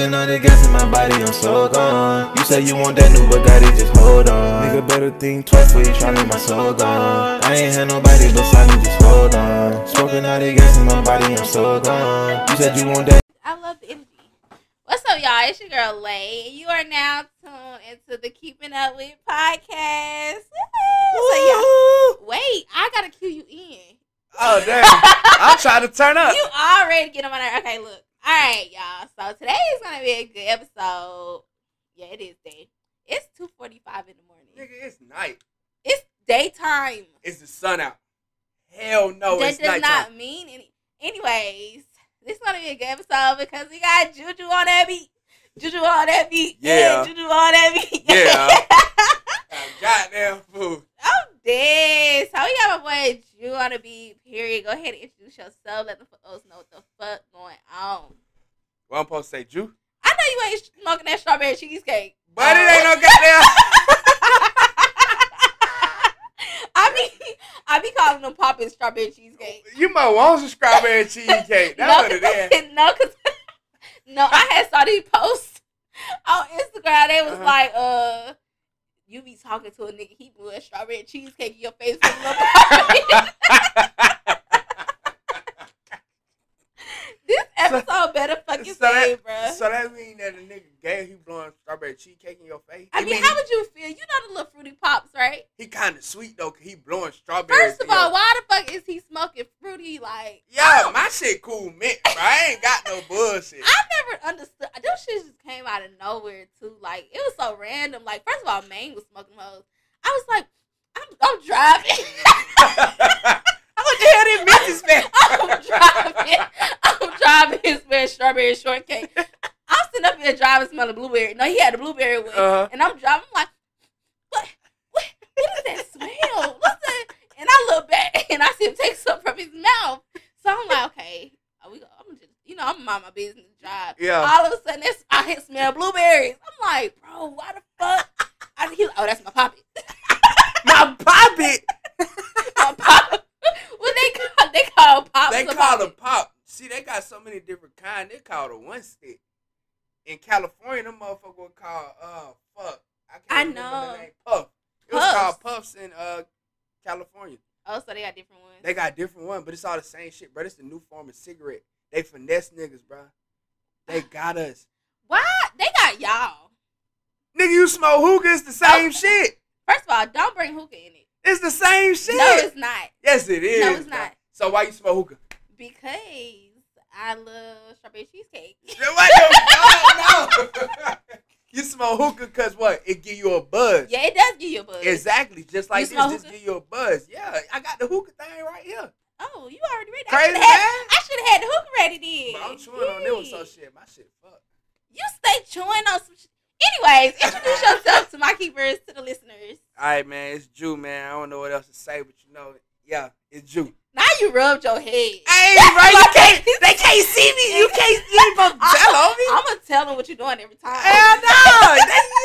Smoking on the gas in my body, I'm so gone. You say you want that new Bugatti, just hold on. Nigga better think twice before you try make my soul gone. I ain't had nobody beside me, just hold on. Smoking on the gas in my body, I'm so gone. You said you want that. I love the energy. What's up, y'all? It's your girl Lay. You are now tuned into the Keeping Up with podcast. Woo! So, wait, I gotta cue you in. Oh damn! I'm trying to turn up. You already get on my nerve. Okay, look. All right, y'all. So today is gonna be a good episode. Yeah, it is day. It's two forty five in the morning. Nigga, it's night. It's daytime. It's the sun out? Hell no, that it's does nighttime. not mean any. Anyways, this is gonna be a good episode because we got Juju on that beat. Juju on that beat. Yeah. Juju on that beat. Yeah. Ah, Goddamn fool. I'm dead. How we got my boy on the beat. Period. Go ahead and introduce yourself. Let the folks know what the fuck going on. What I'm supposed to say, Jew? I know you ain't smoking that strawberry cheesecake. But it ain't no goddamn. I be I be calling them popping strawberry cheesecake. you might want some strawberry cheesecake. That's no, what it is. no, cause no, I had saw these posts on Instagram. They was Uh-huh. like, uh, you be talking to a nigga, he blew a strawberry cheesecake in your face with a little This episode better fucking so say, that, bruh. so that mean that a nigga gay, he blowing strawberry cheesecake in your face? I mean, mean, how would you feel? You know the little fruity pops, right? he, kind of sweet though, cause he blowing strawberries. First of in your- all, why the fuck is he smoking fruity? Like, Yeah, my shit cool mint, bro. I ain't got no bullshit. I never understood. Those shit just came out of nowhere too. Like it was so random. Like first of all, Maine was smoking hoes. I was like, I'm, I'm driving. what the hell did Mrs. I'm driving. I'm driving his man strawberry shortcake. I'm sitting up here driving, smelling blueberry. No, he had a blueberry with, Uh-huh. and I'm driving. I'm like, what? What? What is that smell? What's that? And I look back and I see him take something from his mouth. So I'm like, okay, we? I'm just, you know, I'm mind my business, drive. Yeah. All of a sudden, I hit smell blueberries. I'm like, bro, why the fuck? I, he, oh, that's my poppy. My poppy. my pop. What they call? They call pops. They a call poppy. a pop. See, they got so many different kind. They call it a one stick. In California, them motherfucker would call uh fuck. I can't I remember know. the name. Puff. It was called puffs in uh California. Oh, so they got different ones. They got different one, but it's all the same shit, bro. It's the new form of cigarette. They finesse niggas, bro. They got us. Why? They got y'all. Nigga, you smoke hookah, it's the same shit. First of all, don't bring hookah in it. It's the same shit. No, it's not. yes, it is. No, it's bro. not. So why you smoke hookah? Because I love strawberry cheesecake. The fuck? Oh, no. you smoke hookah because what? It give you a buzz. yeah, it does give you a buzz. Exactly. Just like You this, just give you a buzz. Yeah, I got the hookah thing right here. Oh, you already ready? Crazy, I should have had, man. I should have had the hookah ready then. But I'm chewing on it with some Shit. shit. My shit fuck. You stay chewing on some. Sh- Anyways, introduce yourself to my keepers, to the listeners. All right, man. It's Jew, man. I don't know what else to say, but you know, yeah, it's Jew. Now you rubbed your head. Hey, bro, you can't. They can't see me. You can't. You ain't supposed to tell on me. I'm gonna tell them what you're doing every time. Hell no. You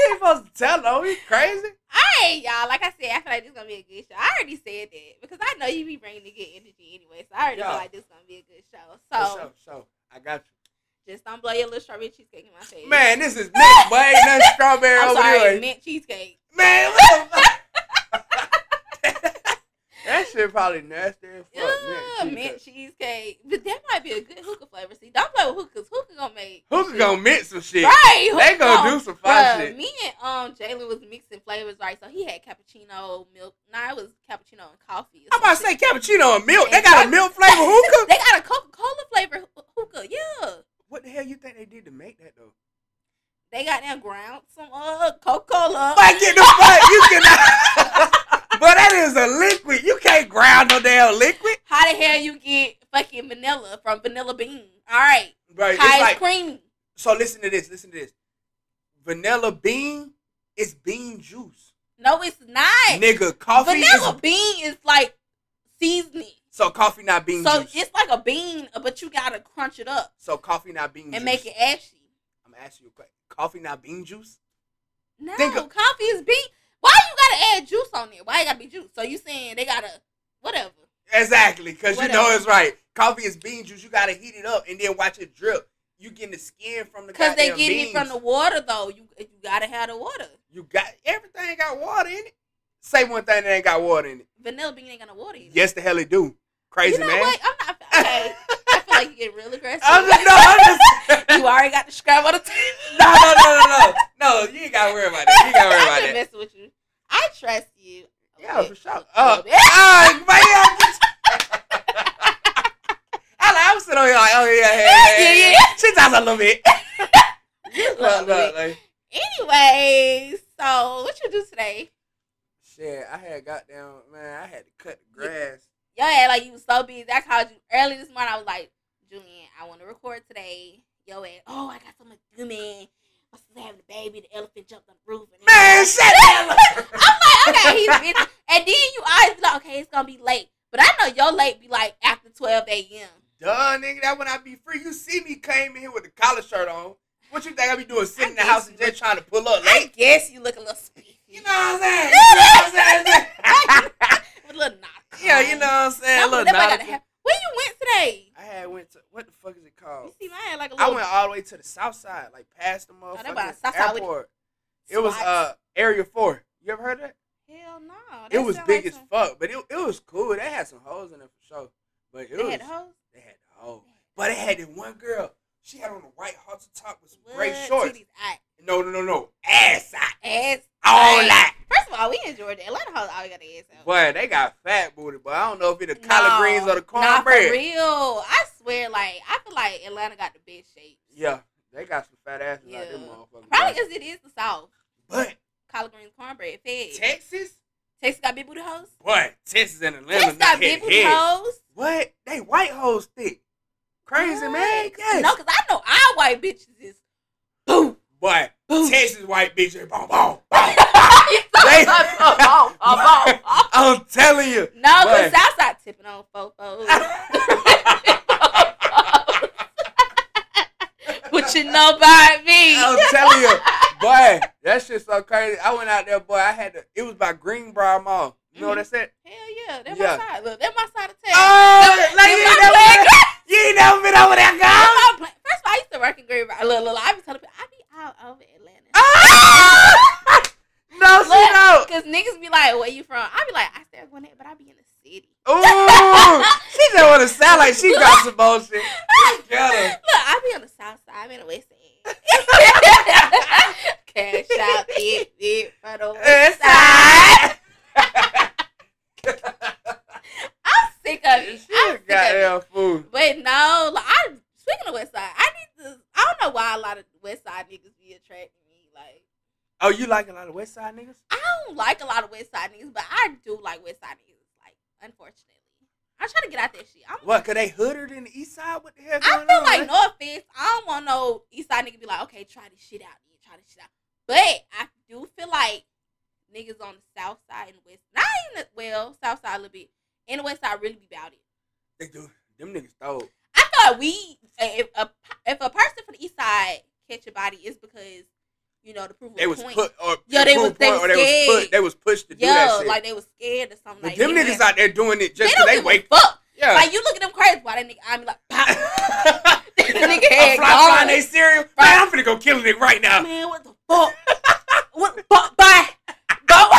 ain't supposed to tell on me. Crazy. Alright, y'all. Like I said, I feel like this is gonna be a good show. I already said that because I know you be bringing the good energy anyway. So I already Yeah. feel like this is gonna be a good show. So sure, sure. I got you. just don't blow your little strawberry cheesecake in my face. Man, this is mint, but Ain't nothing strawberry I'm over sorry, here. mint cheesecake. Man, what the fuck? That shit probably nasty as fuck. Yeah, mint mint cheesecake. But that might be a good hookah flavor. See, don't play with hookahs. Hookah gonna make Hookah shit. gonna mint some shit. Right, They hookah gonna do some fire shit. Me and um Jalen was mixing flavors, right? So he had cappuccino milk. Nah, it was cappuccino and coffee. I'm about to say cappuccino and milk. They And got a milk flavor hookah. they got a Coca Cola flavor hoo- hookah. Yeah. what the hell you think they did to make that though? They got them ground some uh Coca Cola. But get the fuck you cannot. but that is a liquid. You can't ground no damn liquid. How the hell you get fucking vanilla from Vanilla Bean? All right, it's High like creamy. so. Listen to this. Listen to this. Vanilla bean is bean juice. No, it's not. Nigga, coffee vanilla is bean is like seasoning. so coffee not bean So juice. it's like a bean, but you gotta crunch it up so coffee not bean juice. and make it ashy. I'm gonna you a question. Coffee not bean juice? No, of- coffee is bean. Why you gotta add juice on there? Why it gotta be juice? So you saying they gotta whatever? Exactly, because you know it's right. Coffee is bean juice. You gotta heat it up and then watch it drip. you getting the skin from the Cause they getting beans. it from the water though. You you gotta have the water. You got everything got water in it. Say one thing that ain't got water in it. Vanilla bean ain't got no water in it. Yes, the hell it do. Crazy you know man. what? I'm not okay. I feel like you get real aggressive. I'm just, no, I'm just, you already got the scrap on the table. no, no, no, no, no, no. You ain't gotta worry about that. You ain't gotta worry about that. messing with you. I trust you. Yeah, Okay. for sure. Uh, ah, man, I, was sitting on here like, oh yeah, yeah, yeah, Yeah, yeah. She talks a little bit. Look, look, bit. like, Anyways, so what you do today? shit, I had goddamn man. I had to cut the grass. Yo, yeah, like you was so busy. I called you early this morning. I was like, Julian, I want to record today. Yo, ass, oh, I got so much to do, man. My sister having a baby. The elephant jumped on the roof. And Man, shut up. I'm like, okay, he's busy. And then you always be like, okay, it's gonna be late. But I know your late be like after 12 a.m. Duh, nigga, that when I be free. You see me came in here with the collar shirt on. What you think I be doing? Sitting in the house and just trying to pull up I guess you look a little spiffy. You know what I'm saying? You know what I'm saying? With a little knock. yeah, you know what I'm saying? That, A little that boy gotta nautical. have- Where you went today? I had went to what the fuck is it called? You see mine like a I little. went all the way to the south side, like past the Oh, that motherfucking side airport. It was uh area four. You ever heard of that? Hell no. It was big like as some- fuck, but it, it was cool. They had some hoes in it for sure. But it They was had hoes. they had the hoe. But they had this one girl. She had on a white halter top with some gray shorts. No, no, no, no. Ass out. Ass. All that. First of all, we in Georgia. Atlanta hoes always got the ass out. Boy, they got fat booty, but I don't know if it the collard No, greens or the cornbread. Nah, for real. I swear, like, I feel like Atlanta got the best shape. Yeah, they got some fat asses Yeah. like them motherfuckers. Probably because it is the South. But Collard greens, cornbread, fed. Texas, Texas got big booty hoes. boy, Texas and Atlanta Texas not got big booty hoes. What? They white hoes thick. Crazy man. What? Yes. No, because I know our white bitches is boom. Boom. Texas white bitch, they boom, boom, boom. They- I'm telling you. No, because. Southside tipping on fofos. what you know about me? I'm telling you, boy, that shit's so crazy. I went out there, boy. I had to. It was by Greenbriar Mall. You know what I said? Hell yeah, that's Yeah. my side. Look, that's my side of town. Oh, like you ain't never been, you ain't never been over there, girl. First of all, I used to work in Greenbriar. Look, look, I be telling people, I be out over Atlanta. Ah! No, she Look, don't. Because niggas be like, where you from? I be like, I stay at Gwinnett, but I be in the city. Ooh, she just want to sound like she got some bullshit. Look, I be on the south side. I'm in the west end. Cash out, it, it, for the west side. I'm sick of it. She I'm a sick goddamn fool. But no, like I speaking of West Side, I need to. I don't know why a lot of West Side niggas be attracting me. Like Oh, you like a lot of West Side niggas? I don't like a lot of West Side niggas, but I do like West Side niggas. Like unfortunately, I'm trying to get out that shit. I'm, What? Cause they hooder than the East Side? What the hell I feel on? like man? no offense, I don't want no East Side nigga be like, okay, try this shit out, nigga, try this shit out. But I do feel like niggas on the South Side and West, not in the well South Side a little bit, and the West Side really be about it. They do. Them niggas stole. I thought we if a if a person from the east side catch a body is because you know to prove a They was point. put or Yeah, they was- they point, was they was put they was pushed to do yeah, that shit. like they was scared or something. but like them niggas out there doing it just they they wake fuck. Yeah. Like you look at them crazy. Why that nigga? I'm like, pop. nigga head fly flying they cereal. Man, I'm finna go kill a nigga right now. man, what the fuck? what? But bye. But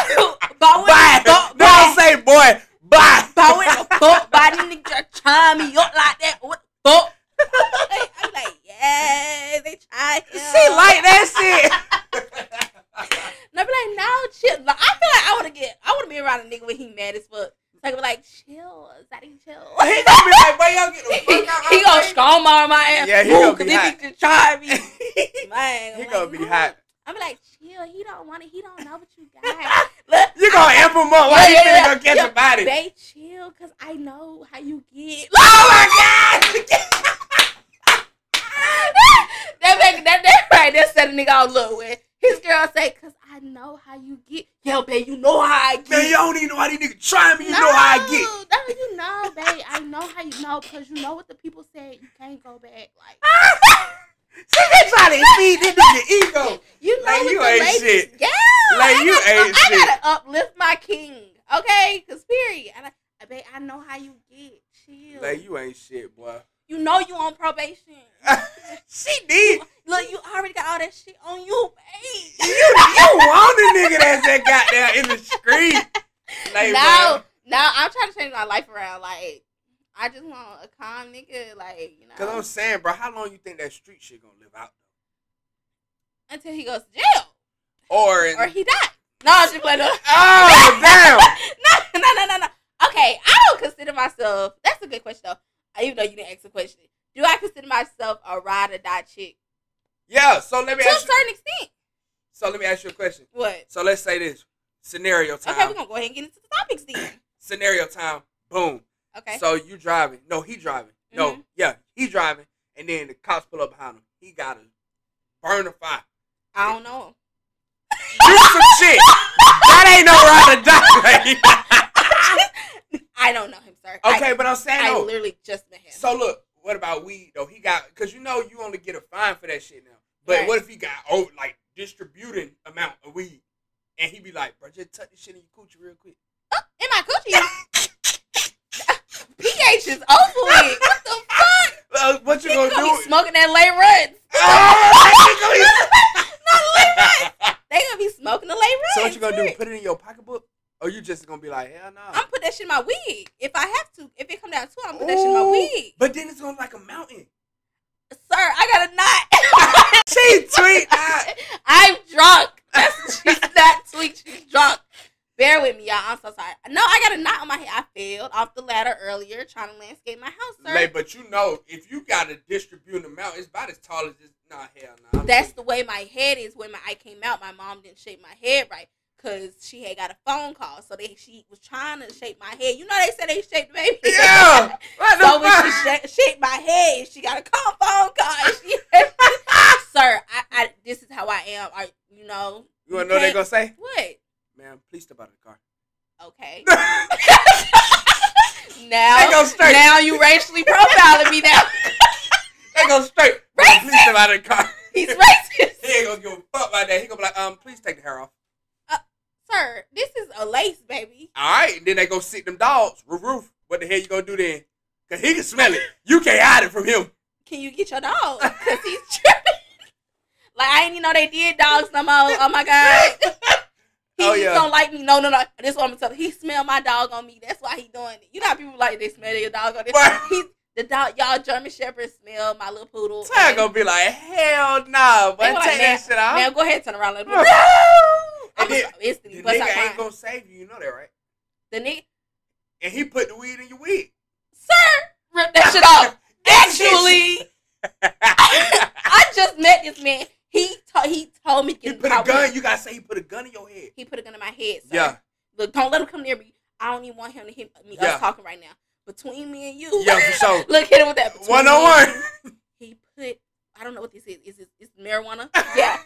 but Bye. But No, don't say boy. Bye. But what the fuck? Why this nigga just chime me up like that? What the fuck? I'm like, yeah, they try. She like that shit. And I be like, no, chill. Like, I feel like I would have get, I would have been around a nigga when he mad as fuck. So I could be like, chill, Zaddy, chill. he gonna be like, boy, y'all get the fuck out he my gonna strong my ass. Yeah, he Ooh, gonna be hot. just try me. Man, he I'm gonna like, be no. hot. I'm like, chill. He don't want it. He don't know what you got. Look, You gonna amp him up while Yeah, you yeah, finna yeah. go catch Yeah. a body. Babe, chill, cause I know how you get. Oh my god! that make that that right. That set a nigga out look when his girl say, cause I know how you get. Yo, babe, you know how I get. Man, y'all don't even know how these niggas try me. You know how I get. No, you know, babe. I know how you know because you know what the people said. You can't go back. Like See, they trying to feed this nigga ego. you know Like, what you the ain't ladies- shit. Yeah, Like, I you gotta, ain't I shit. gotta uplift my king. Okay, cause period. And I, I babe, I know how you get. Chill. Like, you ain't shit, boy. You know you on probation. She did. Look, you already got all that shit on you, babe. You, you want a nigga that's that goddamn in the street. Like, now, now I'm trying to change my life around. Like, I just want a calm nigga. Like, you know, Cause I'm saying, bro, how long you think that street shit gonna live out? until he goes to jail Or, in, or he died. No, I'm just playing. Oh damn. no, no, no, no, no. Okay, I don't consider myself. That's a good question though. Even though you didn't ask the question, do I consider myself a ride or die chick Yeah. So let me to a ask you. certain extent? So let me ask you a question. What? So let's say this scenario time. Okay, we're gonna go ahead and get into the topics then. Scenario time. Boom. Okay. So you driving? No, he driving. No, Mhm. yeah, he driving, and then the cops pull up behind him. He got a fire. I don't know. Do some shit. That ain't no ride or die. I don't know him, sir. okay, I, but I'm saying I literally just met him. So look, what about weed though? He got because you know you only get a fine for that shit now. But Right. what if he got over like distributing amount of weed, and he be like, bro, just tuck this shit in your coochie real quick. in my coochie, pH is over. What the fuck? Uh, what you He gonna, gonna do? be smoking that lay runs. Oh, Not lay runs. They gonna be smoking the lay runs. so what you gonna do? Put it in your pocketbook, or you just gonna be like, hell no? I'm put that shit in my wig. If I have to, if it come down to it, I'm put that shit in my wig. But then it's gonna be like a mountain. Sir, I got a knot. She tweet. I'm drunk. She's not sweet. She's drunk. Bear with me, y'all. I'm so sorry. No, I got a knot on my head. I failed off the ladder earlier trying to landscape my house, sir. Like, but you know, if you got to distribute them out, it's about as tall as this. Nah, hell no. I'm That's the way my head is. When my eye came out, my mom didn't shape my head right because she had got a phone call. So they she was trying to shape my head. You know they said they shaped the baby. Yeah. What the so when she sh- shaped my head, she got a call phone call. and She, said sir, I, I this is how I am. I, you know You wanna know what they gonna say? what? Man, please step out of the car. Okay. now, now you racially profiling me. Now They go straight. Man, please step out of the car. he's racist, He ain't gonna give a fuck about that. He gonna be like, um, please take the hair off. Sir. This is a lace, baby. All right, and then they go sit them dogs. Roof, roof. What the hell you gonna do then? Cause he can smell it. You can't hide it from him. Can you get your dog? Cause he's tripping. like I didn't even know they did dogs no more. Oh my god. He Oh, just yeah. don't like me. No, no, no. This is what I'm gonna tell you. He smell my dog on me. That's why he doing it. You know how people like they smell your dog on this. He's the dog. Y'all German Shepherds smell my little poodle. Ty gonna be like, hell nah, but take like, that shit off. Man, go ahead, turn around. Let me. And I'm then- instantly the bust nigga out ain't gonna save you. You know that, right? The nigga, And he put the weed in your wig. sir, rip that shit off. Actually, I just met this man. He he told me to he put a gun. weed. You gotta say he put a gun in your head. He put a gun in my head. Sir. Yeah. Look, don't let him come near me. I don't even want him to hit me. Yeah. Us talking right now. Between me and you. Yeah, for sure. Look, hit him with that. Between One on one. He put. I don't know what this is. Is it is marijuana? Yeah.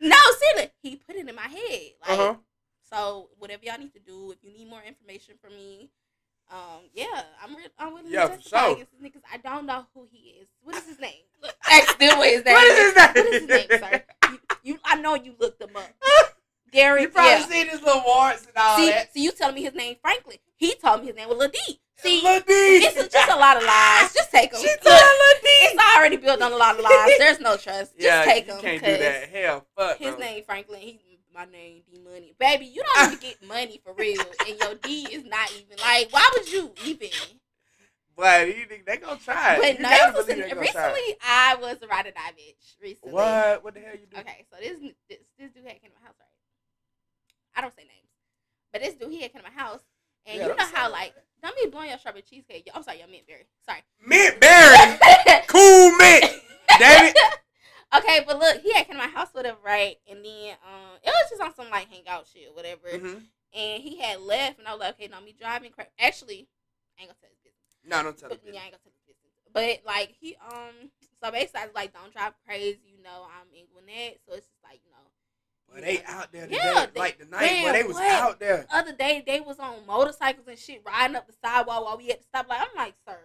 He, no, seriously. He put it in my head. Like, Uh huh. So whatever y'all need to do, if you need more information from me, um, yeah, I'm re- I'm willing Yeah, to for testify sure. against this nigga 'cause I don't know who he is. What is his name? Look, ask them what his name. What is his name? What is his name, sir? You, you I know you looked him up. Derek. You probably yeah. seen his little warts and all See, that. see, you telling me his name Franklin. He told me his name was Lil D. See, Lil D. it's just a lot of lies. Just take them. She told Lil D. It's already built on a lot of lies. There's no trust. Just yeah, take you them. can't do that. Hell, fuck. His no. name Franklin. He my name D Money. Baby, you don't even get money for real, and your D is not even like. Why would you even? But you think they gonna try it? But you no, gotta was believe in, try it. recently. I was a ride or die bitch. Recently. What? What the hell you do? Okay, so this this this dude had came to my house, right? I don't say names, but this dude he had came to my house, and Yeah, you know how like don't be blowing your strawberry cheesecake. I'm sorry, your mint berry. Sorry. Mint berry, cool mint. Damn it. okay, but look, he had come to my house, whatever, right? And then um, it was just on some like hangout shit, whatever. Mhm. And he had left, and I was like, okay, no, me driving. Cra- Actually, I ain't gonna tell his business. No, don't tell But, me. yeah, I ain't gonna tell his business. But like he um, so basically, I was like, don't drive crazy. You know, I'm in Gwinnett, so it's just like you know. But they out there today, Yeah, they- like the night where they was what? out there. Other day, they was on motorcycles and shit, riding up the sidewalk while we had to stop. Like I'm like, sir,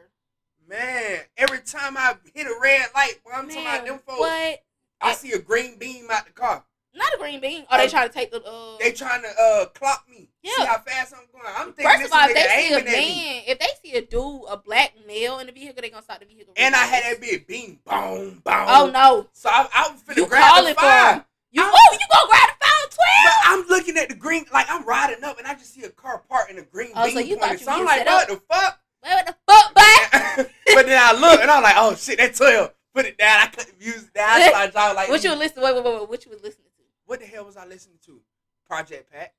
Man, every time I hit a red light, boy, I'm talking man, about them folks. what? I see a green beam out the car. Not a green beam. Are they Um, trying to take the? Uh, They trying to uh clock me. See Yeah. how fast I'm going. I'm thinking First this of all, if they see a aiming at me. man, if they see a dude, a black male in the vehicle, they gonna stop the vehicle. And I had that big beam, boom, boom. Oh no! So I, I was finna You grab the fire. You oh, you gonna grab the phone, But twelve? I'm looking at the green, like I'm riding up, and I just see a car parked in a green Oh, so you thought you So I'm like, what the fuck? What the fuck, boy? but then I look, and I'm like, oh shit, that 12. Put it down. I couldn't use it down. I started driving like, What you were listening? Wait, wait, wait, wait. What you was listening to? what the hell was I listening to? Project Pat.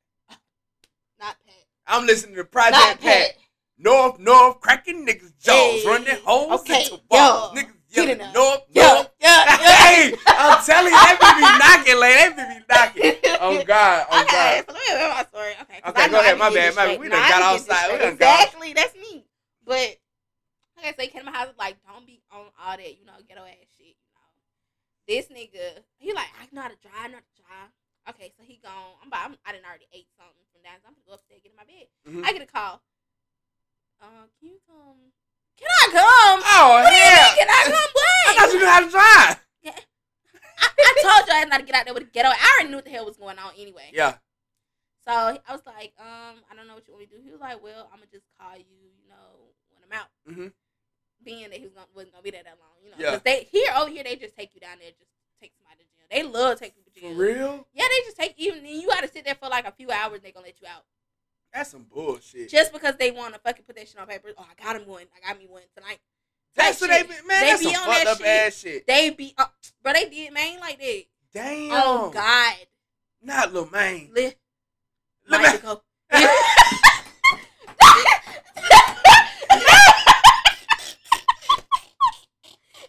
Not Pat. I'm listening to Project Not Pat. Pat. North, North, cracking niggas' jaws, Hey, running holes okay, into balls. yo, Niggas get it up. North, Yeah, North. yeah, yeah. hey, I'm telling you, that be be knocking, like, that be knocking. Oh, God, oh, okay, God. so let me remember my story. Okay, Okay, I go I ahead, my bad, my bad. We done I got outside. We done got- Exactly, that's me. But okay, so he came to my house like, don't be on all that, you know, ghetto ass shit. You know, this nigga, he like, I know how to drive, I know how to drive. Okay, so he gone. I'm about. I'm, I didn't already ate something from down. So I'm gonna go upstairs get in my bed. Mhm. I get a call. Uh, can you come? Can I come? Oh, What hell. Can I come? What? I thought you knew how to drive. I, I told you I had not to get out there with a ghetto. I already knew what the hell was going on anyway. Yeah. So I was like, um, I don't know what you want me to do. He was like, well, I'm gonna just call you, you know, when I'm out. Mhm. Being that he was gonna, wasn't gonna be there that long, you know. Yeah. 'Cause they here over here they just take you down there, just take somebody to jail. They love taking people to jail. For real? Yeah, they just take even you got to sit there for like a few hours. and They gonna let you out That's some bullshit. just because they want to fucking put that shit on paper. Oh, I got him one. I got me one tonight. That's what they be, man. They that's be some on that up shit. ass shit. They be, uh, bro. They did man like that. Damn. Oh God, Not Lil Maine. Li- Lil Maine.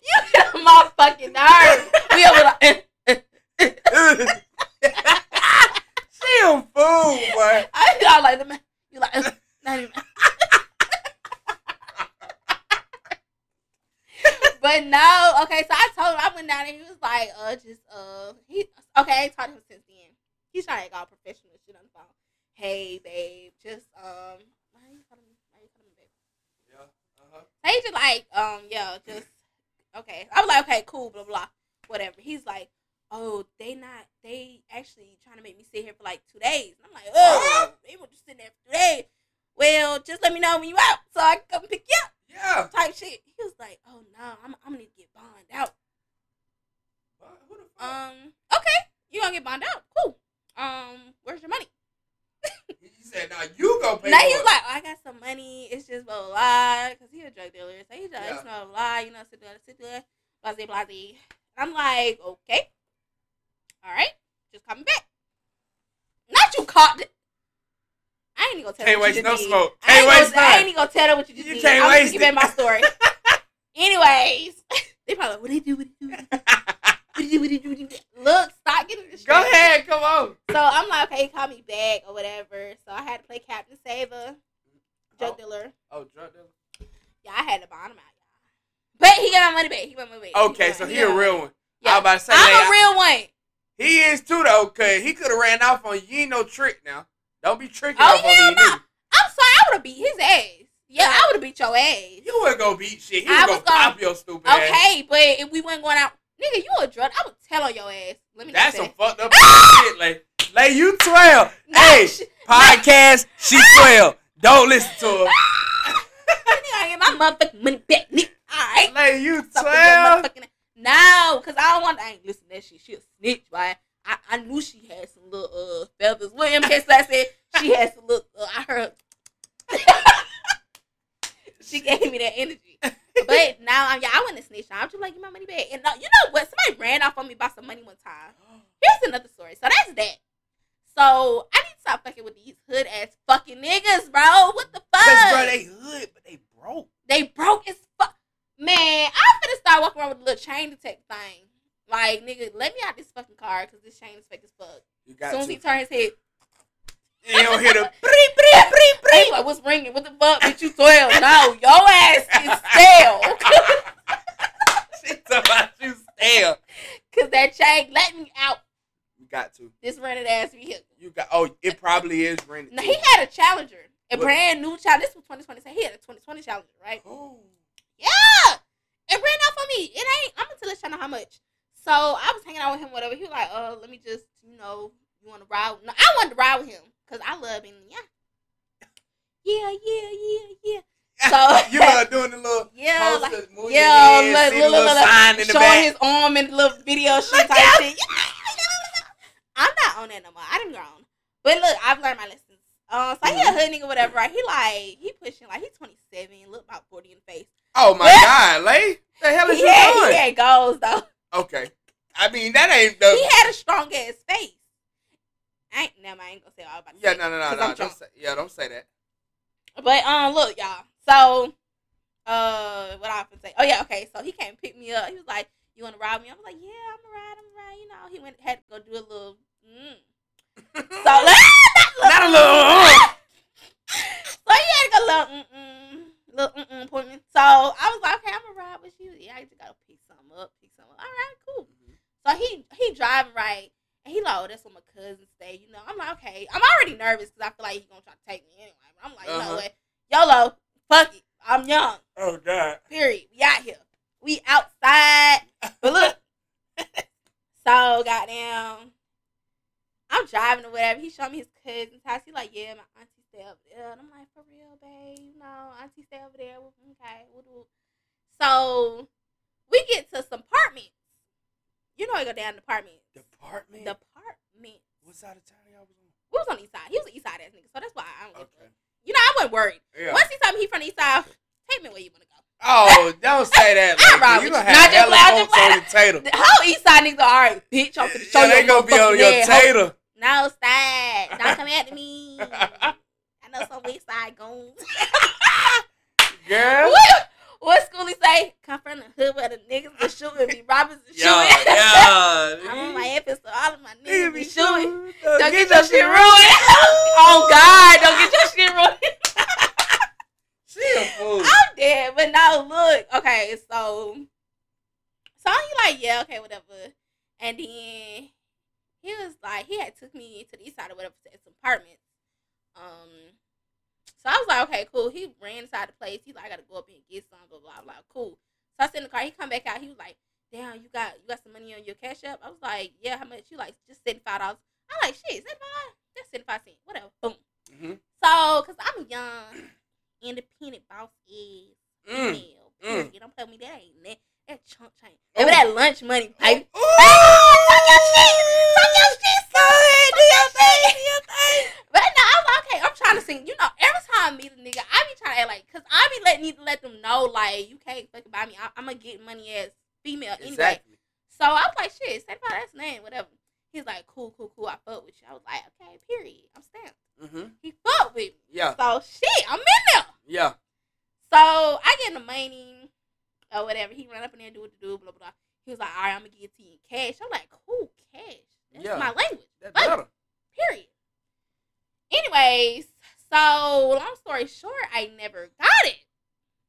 you get on my fucking nerves. We over like, she a fool, I like the man. You like not even. but no, okay. So I told him I went down there. He was like, uh, just uh, he okay. I ain't talked to him since then. He's trying to get all professional shit on the phone. Hey, babe, just um, why you calling me? Why you calling me, babe? Yeah. Uh-huh. He just like, um, yeah, just okay. I was like, okay, cool, blah blah, whatever. He's like, oh, they not, they actually trying to make me sit here for like two days. And I'm like, oh, they were just sitting there for two days. Well, just let me know when you out, so I can come pick you up. Yeah. Type shit. He was like, oh no, I'm, I'm gonna get bond out. What? Who the fuck? Um, okay, you gonna get bond out? Cool. Um, where's your money? he said, "Now you go pay." Now he was like, oh, I got some money. It's just blah blah blah. Cause he a drug dealer, so he just Yeah. blah blah. You know, sit there, sit there, blase blase. I'm like, okay, all right, just coming back. Not you caught. It. I ain't gonna tell Can't her waste you no did. smoke. I Can't ain't waste gonna, I ain't gonna tell her what you just You did. can't I'm waste it. my story. Anyways, they probably like, what they do, what they do, what do, what do, what do. Look, stop getting distracted. go ahead, come on. So I'm like, okay, he called me back or whatever. So I had to play Captain Saver, drug Oh. dealer. Oh, drug dealer. Yeah, I had to bond him out, y'all. But he got my money back. He got my money back. Okay, got- so he got a real one. I Yeah. about to say, I'm like, a real one. He is too though, cause he could have ran off on you. Ain't no trick now. Don't be tricking Oh, off yeah, no. I'm sorry, I would have beat his ass. Yeah, I would have beat your ass. You wouldn't go beat shit. He gonna pop your stupid ass. Okay, but if we wasn't going out, nigga, you a drug. I would tell on your ass. Let me That's some fucked up ah! shit. Like, like you twelve. Nah, hey, podcast. She ah! twelve. Don't listen to her. Ah! I get my motherfucking money back, nigga. All right. Like you Suck with your twelve. No, cause I don't want. I ain't listen to that shit. She a snitch, right? I, I knew she had some little uh feathers. What MK Slash said she had some little. Uh, I heard. she gave me that energy. But now I'm yeah, I wouldn't snitch. I'm just like, give my money back. And uh, you know what? Somebody ran off on me about some money one time. Here's another story. So that's that. So I need to stop fucking with these hood ass fucking niggas, bro. What the fuck? Cause bro, they hood, but they broke. They broke as fuck. Man, I'm finna start walking around with a little chain detect thing. Like, nigga, let me out this fucking car because this chain is fake as fuck. You As got soon as he turns his head, You don't hear the bree, bree, bree, bree. Like, what's ringing? What the fuck? Bitch, you 12. No, your ass is stale. She talking about you stale. Because that chain let me out You got to. this rented ass vehicle. You got. Oh, it probably is rented. Now, too. he had a Challenger. A What? brand new Challenger. This was 2020. So he had a 2020 Challenger, right? Oh. Yeah. It ran off on me. It ain't. I'm gonna tell this y'all how much. So I was hanging out with him, whatever. He was like, "Uh, let me just, you know, you want to ride?" No, I wanted to ride with him because I love him. Yeah, yeah, yeah, yeah, yeah. So- you love doing the little Yeah, like, yeah, head, look, see look, the little look, sign in the showing back. his arm in the little video shit type shit. I'm not on that no more. I done grown. But look, I've learned my lessons. Uh, so he Mm-hmm. a hood nigga, whatever. Right? He like he pushing like he's 27, look about 40 in the face. Oh my god, Lay. The hell is He you had, doing? he had goals though. Okay. I mean that ain't the He had a strong ass face. I ain't never. I ain't gonna say all about. Yeah, no no no no. Don't drunk. say, yeah, don't say that. But um, look, y'all. So, uh, what I often say? Oh yeah, okay. So he came and pick me up. He was like, "You want to ride me?" I was like, "Yeah, I'm gonna ride. I'm gonna ride." You know, he went had to go do a little. Mm. So Not a little, uh. so he had to go little mm mm little mm mm appointment. So I was like, "Okay, I'm gonna ride with you." Yeah, I just gotta pick something up, pick something up. All right, cool. So he he driving right. And he like, oh, that's where my cousin stay. You know, I'm like, okay. I'm already nervous because I feel like he's gonna try to take me anyway. But I'm like, you know Uh-huh. what? YOLO, fuck it. I'm young. Oh god. Period. We out here. We outside. But look. so goddamn. I'm driving or whatever. He showed me his cousin's house. He like, yeah, my auntie stay over there. And I'm like, for real, babe. You know, auntie stay over there. Well, Okay. whoop, whoop. So we get to some apartments. You know, I go down to the apartment. Department. The apartment. what side of town y'all was on? We was on the east side. He was an east side ass nigga, so that's why I don't. Okay. You know, I wasn't worried. Yeah. Once he told me he from the east side, take me where you wanna go. Oh, don't say that. Like, you gonna have just hella folks on your tater. The whole east side niggas, all right, bitch, I'm finna show Yeah, you they gonna be on your tater. No, stop. Don't come after me. I know some west side goons. Girl. what, what school he say? Come from the hood where the niggas be shooting, be robbers and shooting. Yeah. I'm on my episode, all of my niggas be shooting. Don't Don't get your shit ruined. oh God, don't get your shit ruined. She a fool. I'm dead. But now look, okay, so so you like, yeah, okay, whatever. And then he was like, he had took me to the east side or whatever to some apartments. Um so I was like, okay, cool. He ran inside the place. He's like, I gotta go up and get some, blah blah blah. Cool. So I sit in the car, he come back out, he was like, Damn, you got you got some money on your cash app? I was like, Yeah, how much? You like just seventy five dollars. I'm like, shit, seventy five? That's seventy five cents. Whatever. Boom. Mhm. So, cause I'm young, independent boss is Mm. female. mm. Period. Don't tell me that ain't that. That chunk change. Remember that lunch money, baby. Ooh. Talk your shit. Talk your shit, son. Do your thing. Do your thing. But no, I'm like, okay. I'm trying to sing. You know, every time I meet a nigga, I be trying to act like, cause I be letting need to let them know, like, you can't fucking buy me. I, I'm gonna get money as female anyway. Exactly. So I was like, shit, say about that's name, whatever. He's like, cool, cool, cool. I fuck with you. I was like, okay, period. I'm stamped. Mm-hmm. He fuck with me. Yeah. So shit, I'm in there. Yeah. So I get in the money or whatever. He run up in there, do what to do, blah blah. blah. He was like, "All right, I'm gonna give it to you in cash." I'm like, "Cool, cash. That's Yeah. my language." That's better. Period. Anyways, so long story short, I never got it.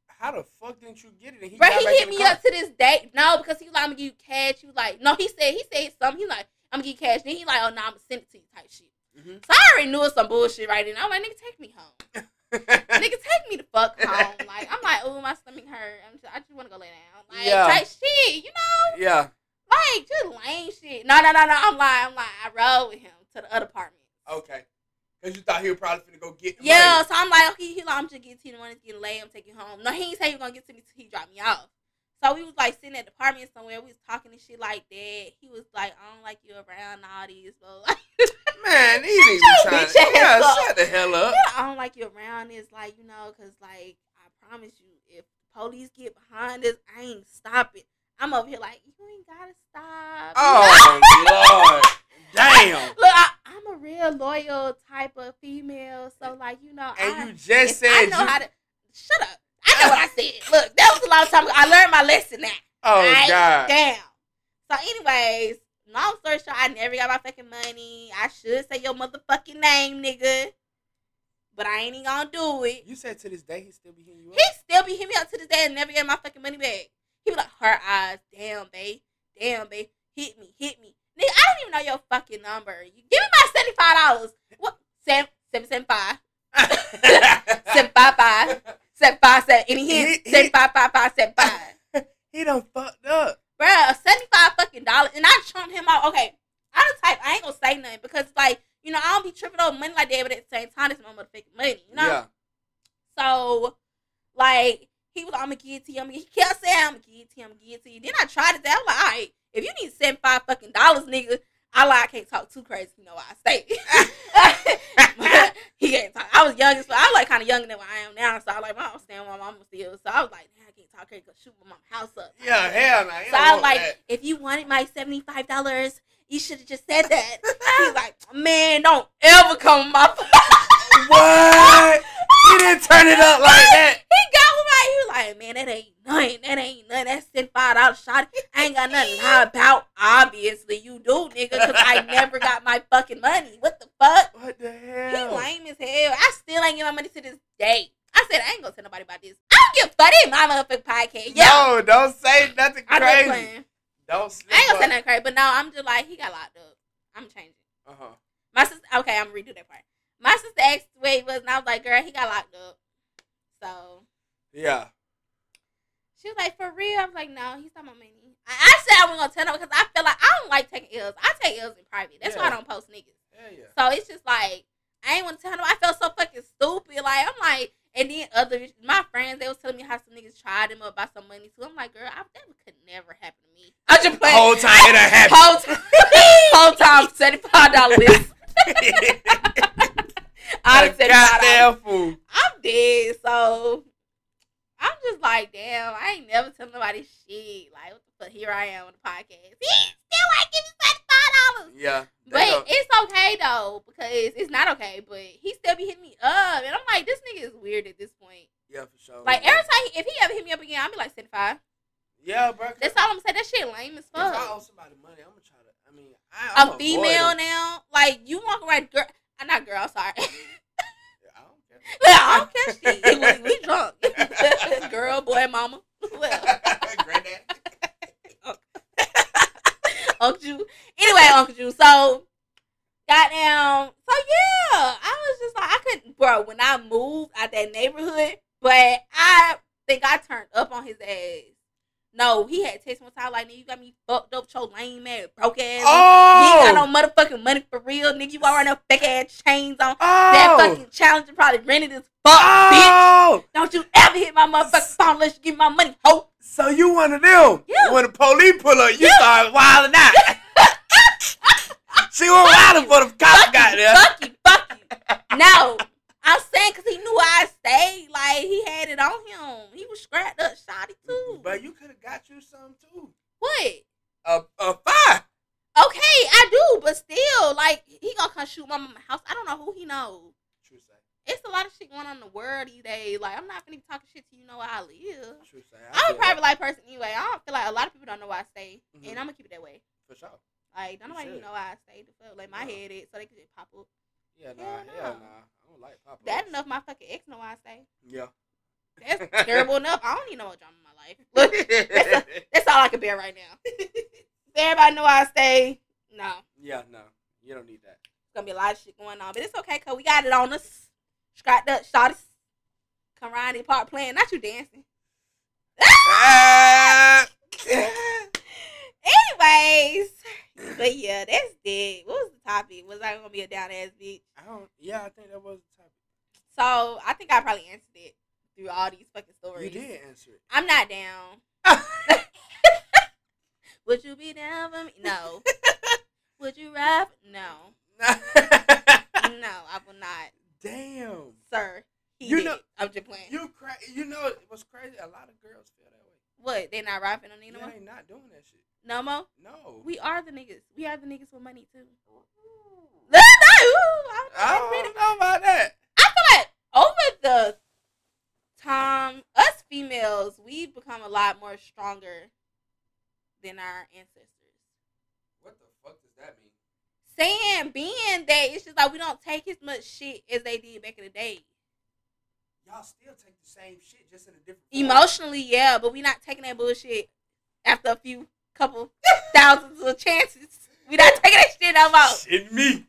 How the fuck didn't you get it? And he Bro, he hit me car? up to this day. No, because he was like, "I'm gonna give you cash." He was like, "No," he said he said something. He like, "I'm gonna give you cash." Then he like, "Oh no, I'm gonna send it to you." Type shit. Mhm. So I already knew it was some bullshit right then. I'm like, "Nigga, take me home." nigga, take me the fuck home. Like, I'm like, oh, my stomach hurt. I'm just, I just want to go lay down. Like, Yeah. type shit, you know? yeah. Like, just lame shit. No, no, no, no. I'm lying. I'm lying. I rode with him to the other apartment. Okay. Cause you thought he was probably finna go get Yeah, money. so I'm like, okay, he like, I'm just getting to the one that's getting late. I'm taking you home. No, he ain't say he was gonna get to me till he dropped me off. So we was like sitting at the apartment somewhere. We was talking and shit like that. He was like, I don't like you around all these, but like. Man, he be trying. to- Yeah, up. shut the hell up. Yeah, I don't like you around this, like, you know, because, like, I promise you, if police get behind us, I ain't stopping. I'm over here like, you ain't gotta stop. Oh Lord. Damn. Look, I, I'm a real loyal type of female, so, like, you know, I, And you just said I know you. how to. Shut up. I know what I said. Look, that was a long time ago. I learned my lesson now. oh Right? God. Damn. So, anyways, long story short, I never got my fucking money. I should say your motherfucking name, nigga. But I ain't even gonna do it. You said to this day he still be hitting you up. He still be hitting me up to this day and never get my fucking money back. He be like, her eyes, damn, babe. Damn, babe. Hit me, hit me. Nigga, I don't even know your fucking number. You give me my $75. What? Seven, seven, seven, five. Seven, five, five. Seven, five, seven. Any hits? He- he- five. he done fucked up. Bruh, 75 fucking dollars. And I chumped him out. Okay, I don't type, I ain't gonna say nothing because, like, you know, I don't be tripping over money like that, but at the same time, it's my motherfucking money, you know? Yeah. So, like, he was I'm gonna give it to you. I'm gonna, he kept saying, I'm gonna give it to you. I'm gonna it to you. Then I tried it. I was like, all right, if you need seventy five fucking dollars, nigga, I like I can't talk too crazy. You know why I say. He can't talk. I was young as fuck. I was like kind of younger than what I am now, so I was like, I don't stand with my mama still. So I was like, I can't talk crazy because shoot my mama house up. Yeah, hell no. you So I was like, that. if you wanted my seventy five dollars, you should have just said that. He's like, man, don't ever come my. what? He didn't turn it up like that. He got with my. He was like, man, that ain't nothing. That ain't nothing. That's seventy five dollars shot. I ain't got nothing to lie about. Obviously, you do, nigga, because I never got my fucking money. What the fuck? What the hell? He lame as hell. I still ain't get my money to this day. I said I ain't gonna tell nobody about this. I don't give a fuck. This my motherfucking podcast. Yeah, No, don't say nothing I'm just crazy. playing. Don't slip I ain't gonna say nothing crazy, but no, I'm just like he got locked up. I'm changing. Uh-huh. My sister, okay, I'm gonna redo that part. My sister asked where he was, and I was like, girl, he got locked up. So Yeah. she was like, for real? I was like, no, he's not my money. I, I said I wasn't gonna tell no because I feel like I don't like taking L's. I take L's in private. That's why I don't post niggas. Hell yeah. So it's just like I ain't want to tell them. I felt so fucking stupid. Like I'm like, and then other my friends they was telling me how some niggas tried them up about some money too. I'm like, girl, I, that could never happen to me. I just playing. Whole time it done happened. Whole time, whole time, seventy five dollars. I done A seventy five goddamn fool. I'm dead. So I'm just like, damn, I ain't never tell nobody shit. Like, what the fuck? Here I am on the podcast. He still ain't give me five dollars. Yeah. But go- it's okay though because it's not okay. But he still be hitting me up, and I'm like, this nigga is weird at this point. yeah, for sure. Like every time, he, if he ever hit me up again, I'll be like seventy five. Yeah, bro. That's all I'm saying. That shit lame as If I owe fuck. somebody money, I'm gonna try to. I mean, I, I'm A female now, like you walk around, uh, girl. I'm not girl. Sorry. Don't I don't care shit. We, we drunk. girl, boy, mama. Granddad. Uncle Ju. Anyway, Uncle Ju. So, goddamn. So yeah, I was just like, I couldn't, bro. When I moved out that neighborhood, but I think I turned up on his ass. No, he had text one time like, "Nigga, you got me fucked up, your lame ass, broke ass. Oh. You ain't oh! got no motherfucking money for real, nigga. You around there fake ass chains on. Oh. That fucking challenger probably rented as fuck, bitch. oh. Don't you ever hit my motherfucking phone unless you give me my money, ho. So you one of them? Yeah. When the police pull up, you Yeah. start wilding out. she was wilding for the cops got there. Fuck you, fuck you. No, I'm saying because he knew I stayed. Like he had it on him. He was scrapped up, shotty too. But you could have got you some too. what? A a fire. Okay, I do, but still, like he gonna come shoot my mama house. I don't know who he knows. True say. It's a lot of shit going on in the world these days. Like I'm not gonna be talking shit to you know where I live. True say. I'm a private life person anyway. I don't feel like a lot of people don't know where I stay, Mhm. and I'm gonna keep it that way. For sure. Like don't nobody know where I stay. Like my No. head is so they can just pop up. Yeah, nah, Hell hell nah. I don't like pop That enough. My fucking ex know I stay. Yeah. That's terrible enough. I don't need no drama in my life. Look, that's, that's all I can bear right now. Everybody know I stay, no. yeah, no. You don't need that. It's gonna be a lot of shit going on. But it's okay, cause we got it on us. Scrapped up, shot us. Come around the park playing. Not you dancing. Ah! Anyways. But yeah, that's dead. What was the topic? Was I gonna be a down ass bitch? I don't. Yeah, I think that was the topic. So I think I probably answered it through all these fucking stories. You did answer it. I'm not down. Would you be down for me? No. Would you rap? No. No, I will not. Damn. Sir. He You did. know- I'm just playing. You cra- You know what's crazy? A lot of girls feel that way. what? they're not rapping on Yeah, anymore? they not doing that shit. No more? No. We are the niggas. We are the niggas with money too. No, no, I, I don't know about that. I feel like over the time, us females, we've become a lot more stronger than our ancestors. What the fuck does that mean? Saying being that it's just like we don't take as much shit as they did back in the day. Y'all still take the same shit just in a different. Emotionally, yeah, but we not taking that bullshit after a few couple thousands of chances. We not taking that shit no more. Shit me.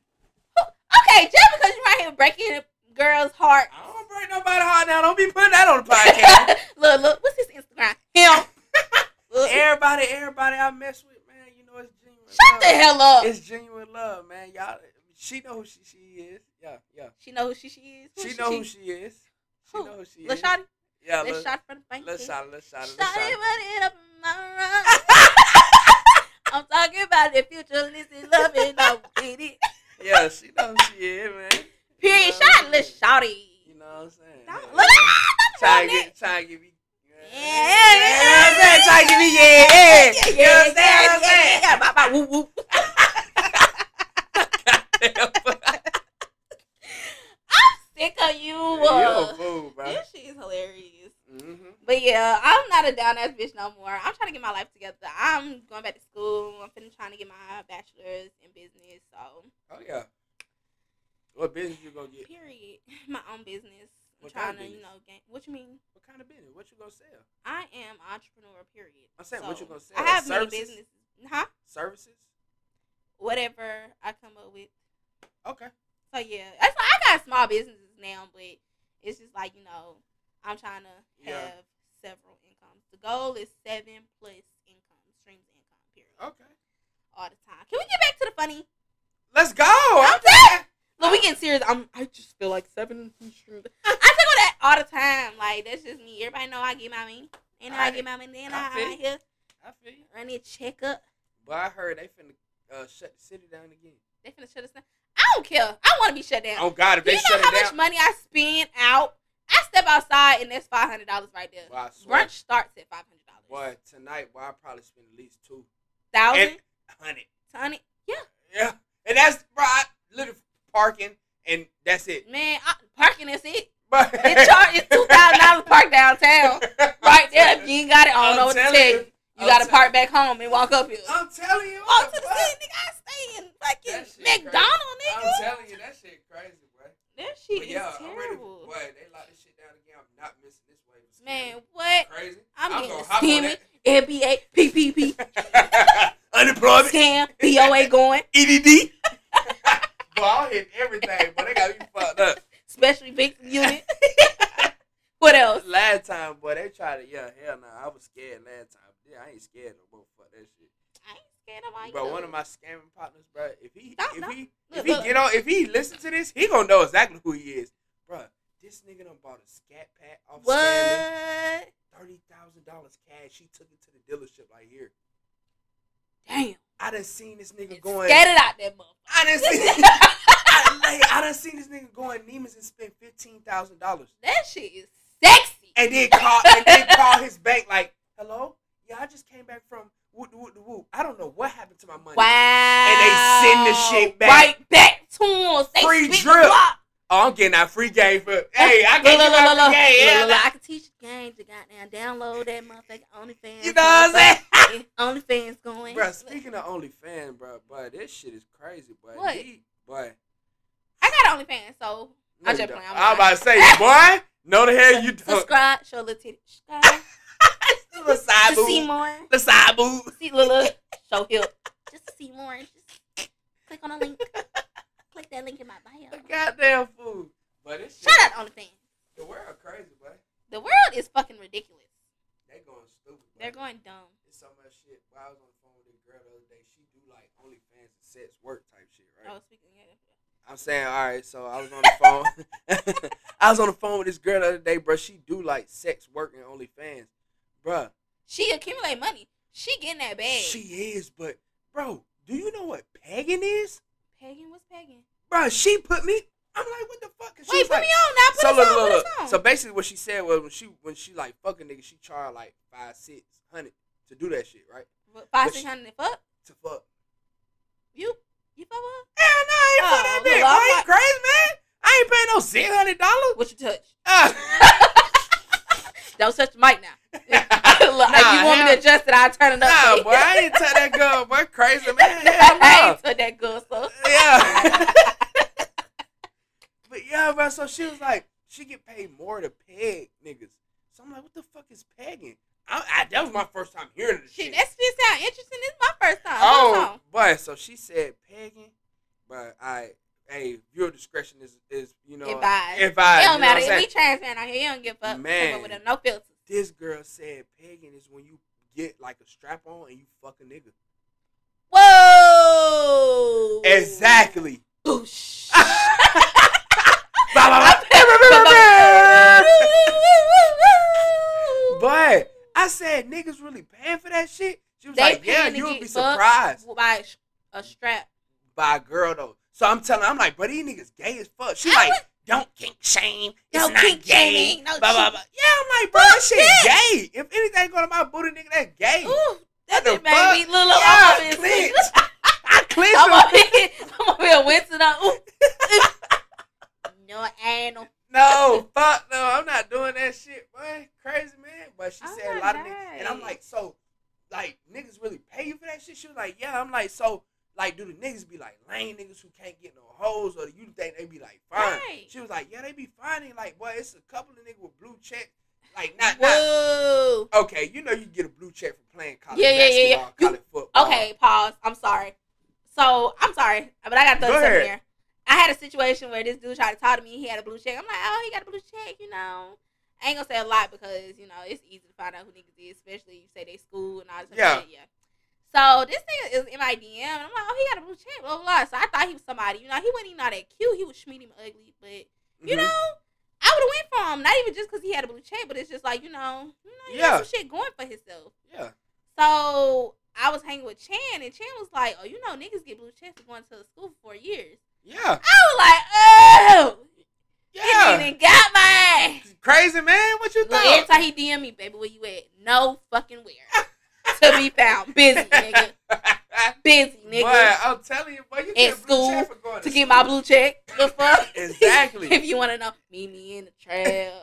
Okay, just because you right here breaking a girl's heart. I don't break nobody heart now. Don't be putting that on the podcast. look, look, what's his Instagram? Him. Everybody, everybody I mess with, man, you know it's genuine. Shut love. the hell up. It's genuine love, man. Y'all, she know who she, she is. Yeah, yeah. She know who she, she is. Who She know who she is. She Who? know who she is. Yeah, Let's shot from the bank. Shotty, Lil Shotty, Lil Shotty, Shotty. run it up in my. I'm talking about the future. Love it, no get it. Yeah, she know who she is, man. Period. Yeah. Shot, Lil Shotty. You know what I'm saying? Don't- Yeah, Look at Try to get, try to give me. Yeah, yeah, yeah, yeah, I'm saying, try to give me, yeah, yeah. You know what I'm saying? yeah, What I'm yeah, yeah. Bye, bye, whoop, whoop. Sick of you. You a Uh, fool, bro. this shit is hilarious. Mm-hmm. But yeah, I'm not a down ass bitch no more. I'm trying to get my life together. I'm going back to school. I'm finna trying to get my bachelor's in business. So, Oh yeah. What business you gonna get? period. My own business. I'm What kind trying of to, you know, gain. What you mean? What kind of business? What you gonna sell? I am entrepreneur. Period. I'm saying, what you gonna sell? I have many Services? businesses. Huh? Services? Whatever I come up with. Okay. So yeah, that's why I got small businesses now, but it's just like you know, I'm trying to Yeah. have several incomes. The goal is seven plus income streams income. Period. Okay. All the time. Can we get back to the funny? Let's go. I'm saying. Look, we getting serious. I'm. I just feel like seven streams. I think of that all the time. Like that's just me. Everybody know I get my money. Know I, I- get my money. Then I I, feel I here I feel you. run it check up. But I heard they finna uh, shut the city down again. They finna shut us down. I don't care. I want to be shut down. Oh God, if they you shut know how it much down, money I spend out? I step outside and that's five hundred dollars right there. swear, Brunch starts at five hundred dollars. boy, tonight, boy, I probably spend at least two Thousand, and hundred. twenty. Yeah, Yeah, and that's bro, I, little parking, and that's it. man. I, parking is it. But It charge it's two thousand dollars park downtown. Right there. If you ain't got it, I don't know what to tell you. you. I'm gotta park back home and walk up here. I'm telling you, Walk to the fuck? city, nigga. I stay in fucking McDonald's, nigga. I'm telling you, that shit crazy. That shit But is yeah, I'm ready. terrible. They lock this shit down again. I'm not missing this wave. Man, what? crazy. I'm, I'm getting gonna hop on scamming. NBA, PPP, Unemployment, scam, BOA going, EDD. Boy, I'll hit everything, but they got me fucked up. special victim unit. what else? Last time, boy, they tried to, yeah, hell no. I was scared last time. Yeah, I ain't scared no more. Fuck that shit. Scared of my Bro, one of my scamming partners, bro, if he, Don't- if don't. he, Look, if he look. get on, if he listen to this, he gonna know exactly who he is, bro. This nigga done bought a scat pack off What? scamming. Thirty thousand dollars cash. He took it to the dealership like here. Damn. I done seen this nigga going. Scared it out that motherfucker. I done seen. I, like, I done seen this nigga going Neiman's and spend fifteen thousand dollars, that shit is sexy. and then call and then call his bank like, "Hello, yeah, I just came back from whoop whoop whoop. I don't know what happened to my money. Wow. And they send the shit back. Right back to us. They Free drip. Oh, I'm getting that free game for. Hey, I Look, get you look, look, look, game. look, Yeah, look, look, I can teach you game to goddamn download that motherfucking OnlyFans. You know what I'm saying? OnlyFans going. Bro, speaking of OnlyFans, bro, boy, this shit is crazy, boy. What? He- boy, I got OnlyFans, so no, I you just playing, I'm about to say, boy, no the hell you don't. subscribe, show a little titty. Subscribe the side to see boob. more. The side boob. See little show hip. Just to see more. Just click on the link. click that link in my bio. The goddamn fool. But shit, Shout out to OnlyFans. The world crazy, boy. The world is fucking ridiculous. They going stupid. Boy. They're going dumb. It's so much shit. While I was on the phone with this girl the other day, she do like OnlyFans and sex work type shit, right? Oh, speaking of I'm saying, all right, so I was on the phone. I was on the phone with this girl the other day, bro. She do like sex work and OnlyFans, bruh. she accumulate money. She getting that bag. She is, but bro, do you know what pegging is, Pagan was pagan. bro? She put me. I'm like, what the fuck? Wait, put like, me on now. Put so us look, on. look, look. on. So basically, what she said was when she when she like fucking nigga, she charged like five six hundred to do that shit, right? What, Five but six she- fuck To fuck. you. You fuck with Hell no, I ain't Oh, fuck that bitch. Are you crazy, man? I ain't paying no six hundred dollars. What you touch? Uh, Don't touch the mic now. Look, if you want me to adjust it, I'll turn it up. nah, boy. I ain't touch that girl, boy. Crazy, man. I Hell no. ain't touch that good so. Yeah. but yeah, bro. So she was like, she get paid more to peg niggas. So I'm like, what the fuck is pegging? I, I, that was my first time hearing this Shit, shit. that shit sound interesting. This is my first time. oh, boy. So she said pegging, but I, hey, viewer discretion is is you know Advised. advised, it don't matter. If we saying? transparent out here, you don't give fuck. Man. With a no filter. This girl said pegging is when you get like a strap on and you fuck a nigga. Whoa. Exactly. Oh, Boosh. Ba, ba, ba. I said, niggas really paying for that shit. She was They like, yeah, you would be surprised by a strap. by a girl though. So I'm telling, her, I'm like, but these niggas gay as fuck. She like, don't kink shame. It's No not kink gay. shaming, no blah, blah, blah. Yeah, I'm like, bro, that shit that. gay. If anything going to my booty, nigga, that's gay. Ooh, that just made fuck? me little Yeah, yeah, clench. I clenched I'm over here, I'm over here wincing up. Ooh. no anal. No, fuck no, I'm not doing that shit, boy. Crazy man. But she Oh said a lot of niggas, and I'm like, so, like niggas really pay you for that shit? She was like, yeah. I'm like, so, like, do the niggas be like lame niggas who can't get no hoes, or do you think they be like fine? Right. She was like, yeah, they be finding like, boy, it's a couple of niggas with blue check, like not not. Okay, you know you get a blue check for playing college Yeah, yeah, yeah, yeah. college football. Okay, pause. I'm sorry. So I'm sorry, but I got to throw Go this in there. I had a situation where this dude tried to talk to me. He had a blue check. I'm like, oh, he got a blue check, you know. I ain't gonna say a lot because you know it's easy to find out who niggas is, especially if you say they school and all this. Yeah. Yeah, yeah. So this nigga is in my DM, and I'm like, oh, he got a blue check, blah blah. blah. So I thought he was somebody. You know, he wasn't even all that cute. He was schmeedy ugly, but you Mhm. know, I would have went for him. Not even just because he had a blue check, but it's just like you know, you know, he Yeah. got some shit going for himself. yeah, So I was hanging with Chan, and Chan was like, "Oh, you know, niggas get blue checks for going to school for four years." yeah, I was like, "Oh, yeah. he even got my ass." Crazy man, what you Look, every thought? time he DM me, baby, where you at? No fucking where. to be found, busy nigga, busy nigga, Boy, I'm telling you, boy, you get a blue school check for going to get my blue check. The fuck? Exactly. if you want to know, meet me in the trail.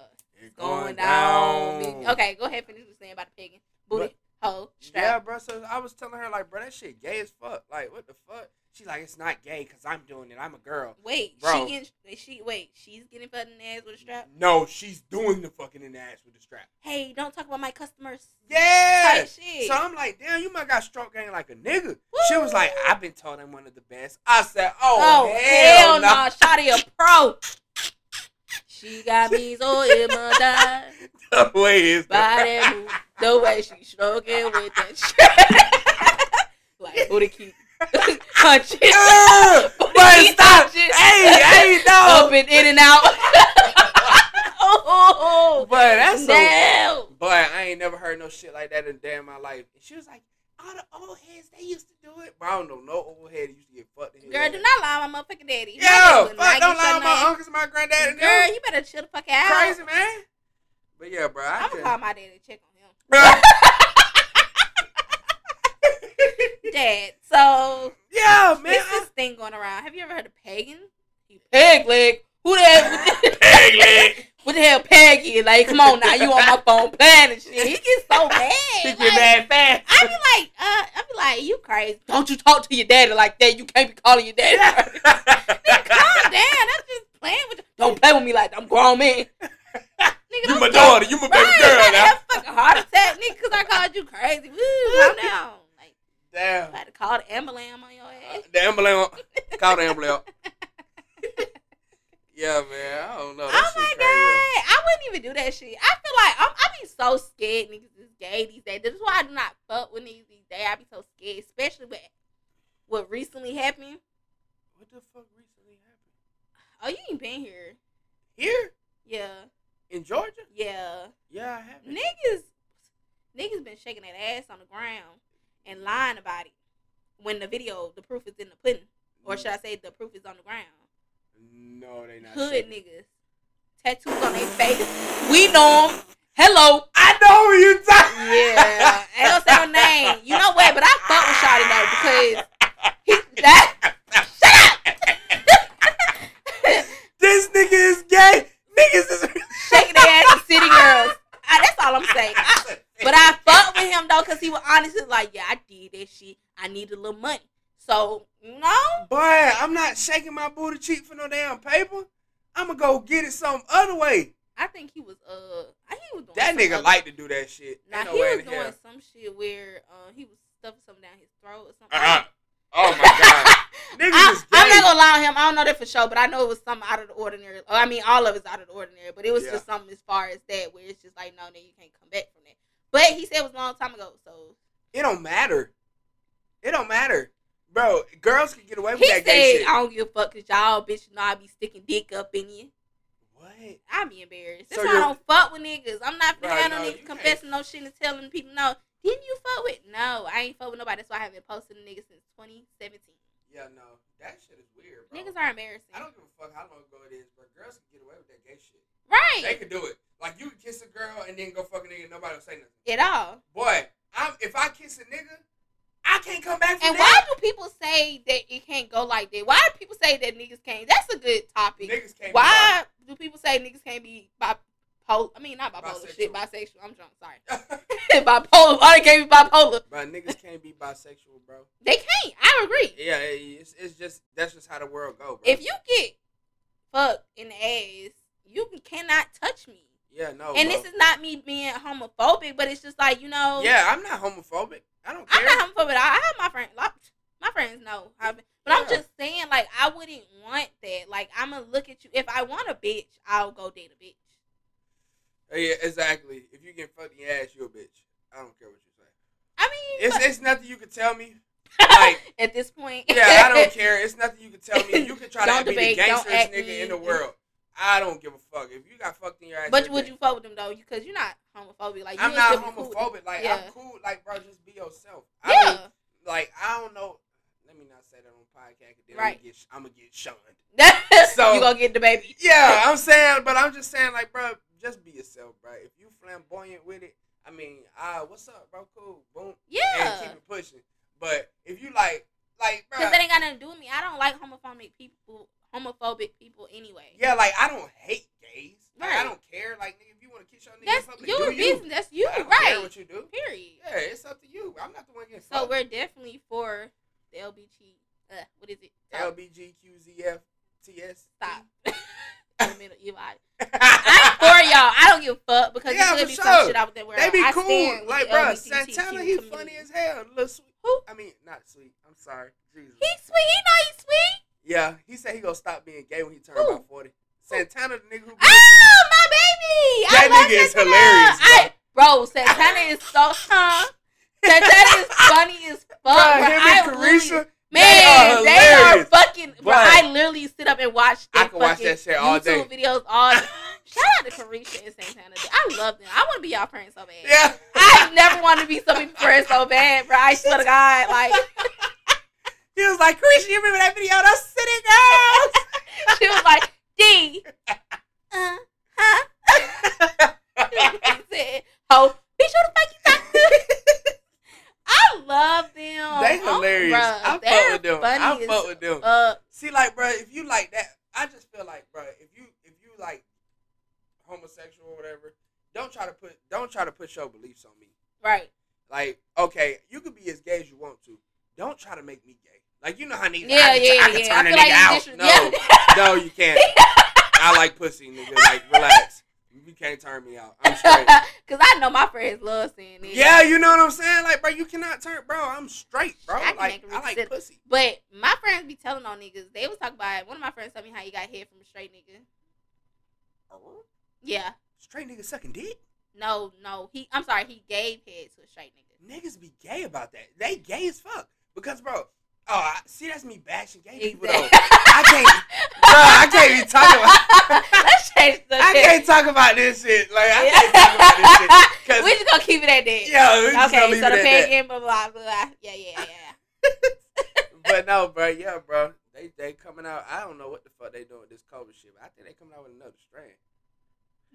It's Going down. Okay, go ahead. Finish what you're saying about the pegging. Booty, hoe, strap. Yeah, bro. So I was telling her like, bro, that shit gay as fuck. Like, what the fuck? She's like, it's not gay because I'm doing it. I'm a girl. Wait, Bro. she getting she wait, she's getting fucked in the ass with a strap. No, she's doing the fucking in the ass with the strap. Hey, don't talk about my customers. Yeah. Shit. So I'm like, damn, you might got stroke game like a nigga. She was like, I've been told I'm one of the best. I said, oh, oh hell, hell no, nah. Shotty a pro. She got me so hypnotized the way is by that move, the way she stroking with that shit. like booty keep punch it. Uh, but stop. punch it. Hey, hey, Up and in and out. oh, But that's so. no. Boy, I ain't never heard no shit like that in damn my life. And she was like, all the old heads, they used to do it. But I don't know no old head used to get fucked in Girl, do not lie my motherfucking daddy. Yo, not fuck, don't lie my uncles and my granddad Girl, you better chill the fuck out. Crazy, man. But yeah, bro. I I'm gonna call my daddy to check on him. Dad, so yeah, man. there's this thing going around. Have you ever heard of pegging? Peg leg. Who the hell? Peg leg. What the hell, Peggy? Like, come on now, you on my phone playing and shit. He gets so mad. He Like, get mad fast. I be like, uh, I be like, you crazy? Don't you talk to your daddy like that? You can't be calling your daddy. Nigga, calm down. That's just playing with you. Don't play with me like that. I'm grown man. Nigga, you my talk- daughter. You my baby Right, girl like, now. a fucking heart attack, nigga, because I called you crazy. Woo, calm down. Like, Damn. I had to call the ambulance on your ass. The ambulance. Call the ambulance. Yeah, man. I don't know. That oh my crazy. god, I wouldn't even do that shit. I feel like I'm, I be so scared niggas is gay these days. This is why I do not fuck with niggas these days. I be so scared, especially with what recently happened. What the fuck recently happened? Oh, you ain't been here. Here Yeah, in Georgia? yeah. Yeah, I have. Niggas, niggas been shaking that ass on the ground and lying about it when the video, the proof is in the pudding, or mm. should I say, the proof is on the ground. No, they not. Hood shaking. niggas, tattoos on their face. We know 'em. Hello, I know who you talking. Yeah, I don't say no name. You know what? But I fuck with Shotty though because he that Shut up. this nigga is gay. Niggas is. shaking their ass and city girls. Ah, that's all I'm saying. I- but I fuck with him though because he was honestly like, yeah, I did that shit. I need a little money. So no. Boy, I'm not shaking my booty cheek for no damn paper. I'ma go get it some other way. I think he was uh, he was doing That nigga other- like to do that shit. Now no he was doing hell. some shit where uh he was stuffing something down his throat or something. Uh-uh. Oh my god. I, I'm not gonna lie on him. I don't know that for sure, but I know it was something out of the ordinary. Or, I mean, all of it's out of the ordinary, but it was Yeah. just something as far as that where it's just like, no, no, you can't come back from that. But he said it was a long time ago, so It don't matter. It don't matter. Bro, girls can get away with he that said, gay shit. "I don't give a fuck because y'all bitch know I be sticking dick up in you." What? I be embarrassed. That's So why I don't fuck with niggas. I'm not finna have no you niggas can't. confessing no shit and telling people no. Didn't you fuck with? No, I ain't fuck with nobody. That's why I haven't posted a nigga since 2017. Yeah, no, that shit is weird, bro. Niggas are embarrassing. I don't give a fuck how long ago it is, but girls can get away with that gay shit. right They can do it. Like you can kiss a girl and then go fuck a nigga, and nobody will say nothing. at all. Boy, I'm if I kiss a nigga, I can't come back from And that. do people say that it can't go like that? Why do people say that niggas can't? That's a good topic. Niggas can't. Why do people say niggas can't be bipolar? I mean, not bipolar. Bisexual. Shit, bisexual. I'm drunk. Sorry. Bipolar. Why they can't be bipolar? bro, niggas can't be bisexual, bro. They can't. I agree. Yeah, it's, it's just that's just how the world go, bro. If you get fucked in the ass, you cannot touch me. yeah, no, and bro. this is not me being homophobic, but it's just like you know. yeah, I'm not homophobic. I don't care. I'm not homophobic. I have my friends. My friends know. I've but I'm just saying, like, I wouldn't want that. Like, I'm gonna look at you. If I want a bitch, I'll go date a bitch. Oh, yeah, exactly. If you get fucked in your ass, you a bitch. I don't care what you say. I mean, It's but- it's nothing you can tell me. like- at this point, Yeah, I don't care. It's nothing you can tell me. You can try to be the gangsterest nigga in the world. I don't give a fuck. If you got fucked in your ass, But would you fuck with them though? Because you're not homophobic. Like, you I'm not be cool homophobic. Like Yeah. I'm cool. Like bro, just be yourself. I Yeah, mean, like I don't know. Let me not say that on podcast. Then Right. I'm gonna get, shunned. so you gonna get the baby. Yeah, I'm saying, but I'm just saying, like, bro, just be yourself, bro. If you flamboyant with it, I mean, ah, what's up, bro? Cool, boom, and Yeah, keep it pushing. But if you like, like, bro, because that ain't got nothing to do with me. I don't like homophobic people. Homophobic people anyway. yeah, like I don't hate gays. Like, I don't care. Like, nigga, if you want to kiss your nigga, That's public, your do you. business. That's you, I don't care right? what you do. Period. Yeah, it's up to you. I'm not the one getting So fucked. we're definitely for the LBG. Uh, what is it? Stop. LBGQZFTS. Stop. In the middle, you right. I'm for y'all. I don't give a fuck because Yeah, there could for be sure. some shit out there where They be I cool. Like, bro, Santana, he community. funny as hell. Little sweet. Who? I mean, not sweet. I'm sorry. Jesus. He's sweet. He know he's sweet. Yeah, he said he gonna stop being gay when he turned Who? about forty. Santana, the nigga who. Oh, my baby. That I love nigga is hilarious, bro. I, bro, Santana is so huh? Santana is funny as fuck. Bro, bro. him I and Carisha, Man, They are they are fucking. Bro, But- I literally sit up and watch. I can watch that shit all YouTube day. videos all. Shout out to Carisha and Santana. I love them. I want to be y'all friends so bad. yeah. I never wanted to be so many friends so bad, bro. I swear to God, like He was like, Carisha, you remember that video? Those city girls. she was like, D, uh, huh? he said, "Ho, bitch, who the fuck you talking to?" I love them. they Oh, hilarious. bruh, I fuck with them. I fuck with them. See, like, bro, if you like that, I just feel like, bro, if you if you like homosexual or whatever, don't try to put don't try to put your beliefs on me. Right. Like, okay, you could be as gay as you want to. Don't try to make me gay. Like, you know how niggas, Yeah, I, can, yeah, I can yeah. turn I a nigga like out. dis- no, yeah. no, you can't. I like pussy, nigga. Like, relax. You can't turn me out. I'm straight. Cause I know my friends love saying it. Yeah, you know what I'm saying? Like, bro, you cannot turn, bro. I'm straight, bro. I like, I like pussy. But my friends be telling on niggas. They was talking about one of my friends told me how he got hit from a straight nigga. Oh? Yeah. Straight nigga sucking dick. No, no. He I'm sorry, he gave head to a straight nigga. Niggas be gay about that. They gay as fuck. Because, bro, oh, I, see, that's me bashing gay people, though. I can't, bro, I can't even talk about. Let's change the I can't talk about this shit. Like, I can't talk about this shit. We just gonna keep it at that. yo, we just gonna okay, so the it at that. pegging, blah blah blah. Yeah, yeah, yeah. yeah. But no, bro, yeah, bro. They they coming out. I don't know what the fuck they doing with this COVID shit, but I think they coming out with another strain.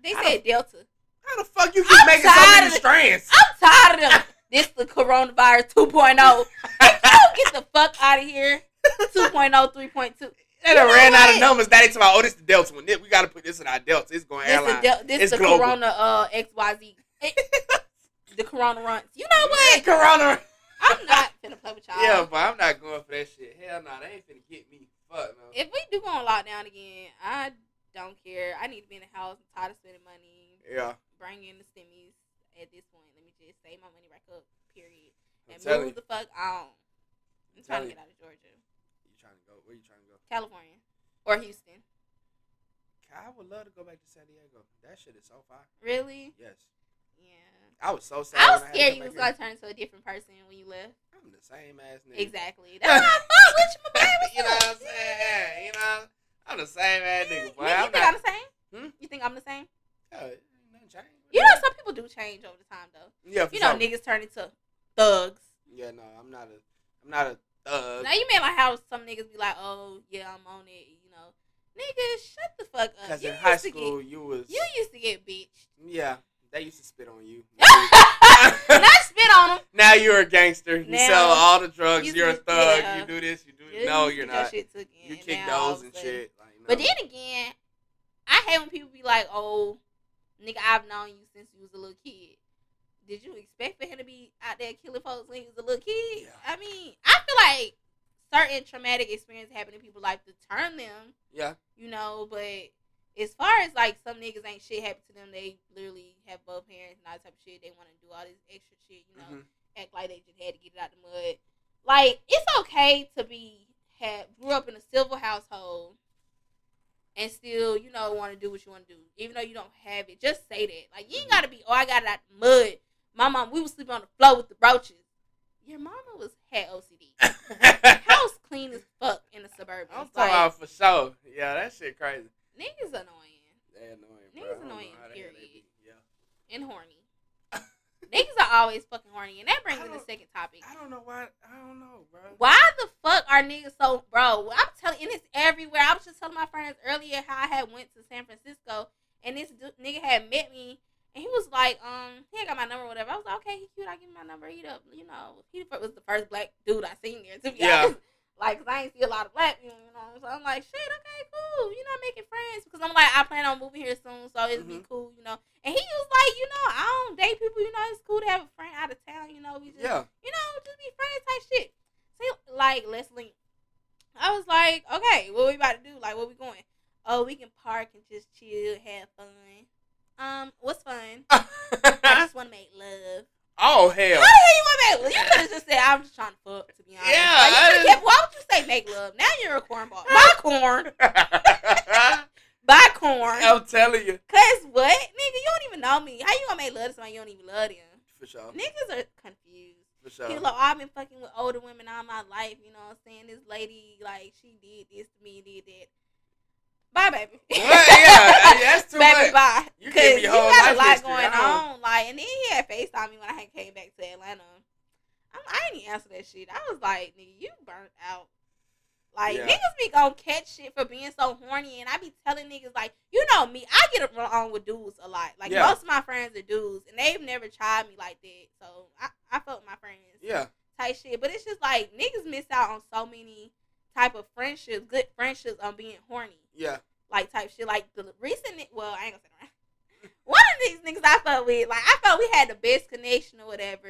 They I said Delta. How the fuck you keep I'm making so many it. strands? I'm tired of them. This the coronavirus 2.0. If you don't get the fuck out of here. 2.0, 3.2. They done ran out of numbers. That talking about, oh, this the Delta one. We got to put this in our Delta. It's going This airline. del- this It's the global. corona uh XYZ. Eh, the corona runs. You know what? Corona. I'm not finna play with y'all. Yeah, but I'm not going for that shit. Hell no, they ain't finna get me. Fuck no. If we do go on lockdown again, I don't care. I need to be in the house. I'm tired of spending money. Yeah, Bring in the stimmies at this point. Let me just save my money rack up. Period. I'm And move you. the fuck on. I'm trying to get out of Georgia, You trying to go? Where you trying to go? California, or Houston. I would love to go back to San Diego. That shit is so fire. Really? Yes, Yeah. I was so sad. I was scared come you was gonna turn into a different person when you left. I'm the same ass nigga. Exactly. That's why I with you, my baby. You know what I'm saying? You know, I'm the same ass nigga. Boy, you, you I'm think not. I'm the same? Hmm? You change You know, some people do change over the time though. Yeah, You know, sure. niggas turn into thugs. Yeah, no, I'm not a, I'm not a thug. now you mean like how some niggas be like, oh yeah, I'm on it. You know, niggas, shut the fuck up. Because You in high school, you was, you used to get bitched. yeah, they used to spit on you. Not spit on them. now you're a gangster. You Now, sell all the drugs. you You're a thug. yeah. You do this. You do. You no, you're not. Shit You kick now those and shit. Like, no. But then again, I hate when people be like, "Oh, nigga, I've known you since you was a little kid." Did you expect for him to be out there killing folks when he was a little kid? Yeah. I mean, I feel like certain traumatic experiences happen in people's life to turn them, yeah, you know. But as far as like some niggas ain't shit happen to them, they literally have both parents and all that type of shit. They want to do all this extra shit, you know mhm. act like they just had to get it out the mud. Like it's okay to be had grew up in a civil household and still, you know, want to do what you want to do, even though you don't have it. Just say that. Like you ain't gotta be. Oh, I got it out the mud. My mom, we was sleeping on the floor with the roaches. Your mama was had OCD. House clean as fuck in the suburbs. I'm Like, talking about for sure. Yeah, that shit crazy. niggas annoying They annoying, bro. Niggas I annoying, how the hell they period. Yeah. and horny. Niggas are always fucking horny, and that brings I in the second topic. I don't know why. I don't know, bro. Why the fuck are niggas so bro? I'm telling, and it's everywhere. I was just telling my friends earlier how I had went to San Francisco, and this du- nigga had met me, and he was like, um, he ain't got my number, or whatever. I was like, okay, he cute. I give him my number. He up, you know, he was the first black dude I seen there. To be Yeah. honest, like, 'cause I ain't see a lot of black people, you know. So I'm like, shit, okay, cool. You know, making friends because I'm like, I plan on moving here soon, so it'd be Mhm. cool, you know. And he was like, you know, I don't date people, you know. It's cool to have a friend out of town, you know. We just Yeah. you know, just be friends type shit. See, like Leslie, I was like, okay, what we about to do? Like, where we going? Oh, we can park and just chill, have fun. Um, what's fun? I just want to make love. Oh How hell. the hell you want to make love? You could have just said, I'm just trying to fuck, to be honest. Yeah, Like, you I could've just- kept- why would you say make love? Now you're a cornball. Buy corn. Buy corn. I'm telling you. Cause what? Nigga, you don't even know me. How you gonna make love to somebody you don't even love them? For sure. Niggas are confused. For sure. He was like, oh, I've been fucking with older women all my life. You know what I'm saying? This lady, like, she did this to me, did that. Bye, baby. Well, yeah, that's too baby, much. bye. You me you whole got a lot history. going on. Like, and then he had FaceTime me when I had came back to Atlanta. I'm, I didn't answer that shit. I was like, nigga, you burnt out. Like, Yeah. niggas be gonna catch shit for being so horny. And I be telling niggas, like, you know me, I get along with dudes a lot. Like, Yeah. most of my friends are dudes. And they've never tried me like that. So, I, I fuck my friends Yeah. type shit. But it's just like niggas miss out on so many type of friendships, good friendships on being horny. Yeah. Like type shit. Like the recent well, I ain't gonna say around. One of these niggas I felt with, like I felt we had the best connection or whatever.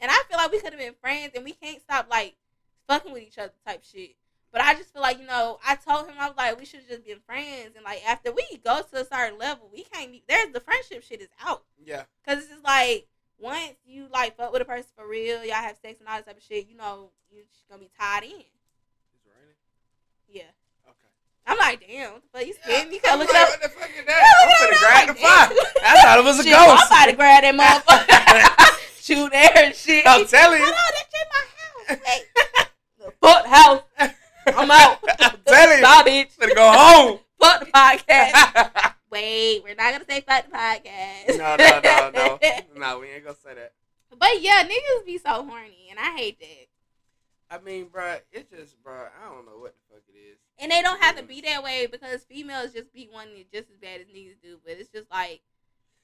And I feel like we could have been friends and we can't stop like fucking with each other type shit. But I just feel like, you know, I told him I was like, we should have just been friends and like after we go to a certain level, we can't be there's the friendship shit is out. Yeah. Cause it's just like once you like fuck with a person for real, y'all have sex and all that type of shit. You know, you're just gonna be tied in. Yeah, Okay. I'm like, damn, what the fuck you scared me? I'm look like. What the fuck is that? I'm finna grab the fire. I thought it was a Shit, I'm ghost. about to grab that motherfucker, shoot there and shit. I'm telling Hold you. on, that's in my house. Wait. the fuck house. I'm out. I'm telling you. Bye, bitch. Finna go home. Fuck the podcast. Wait, we're not gonna say fuck the podcast. no, no, no, no. No, we ain't gonna say that. But yeah, niggas be so horny, and I hate that. I mean, bruh, it's just, bruh, I don't know what the fuck it is. And they don't have to be that way because females just be wanting it just as bad as niggas do. But it's just like,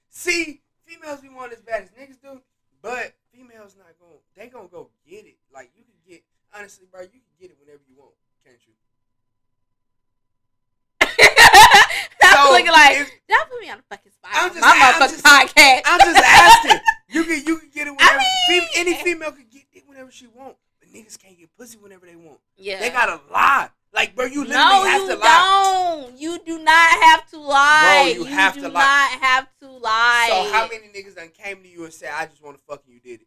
See, females be wanting as bad as niggas do, but females not going. to They gonna go get it. Like you can get, honestly, bro, you can get it whenever you want, can't you? I'm So, looking like, don't put me on the fucking spot. I'm just- my I'm motherfucking just- podcast. I'm just asking. You can you can get it whenever. mean- fem- any female can get it whenever she want, but niggas can't get pussy whenever they want. yeah. They gotta lie. Like, bro, you literally no, have you to lie. don't. You do not have to lie. Bro, you have do to not lie. have to lie. So how many niggas done came to you and said, "I just want to fuck and you did it"?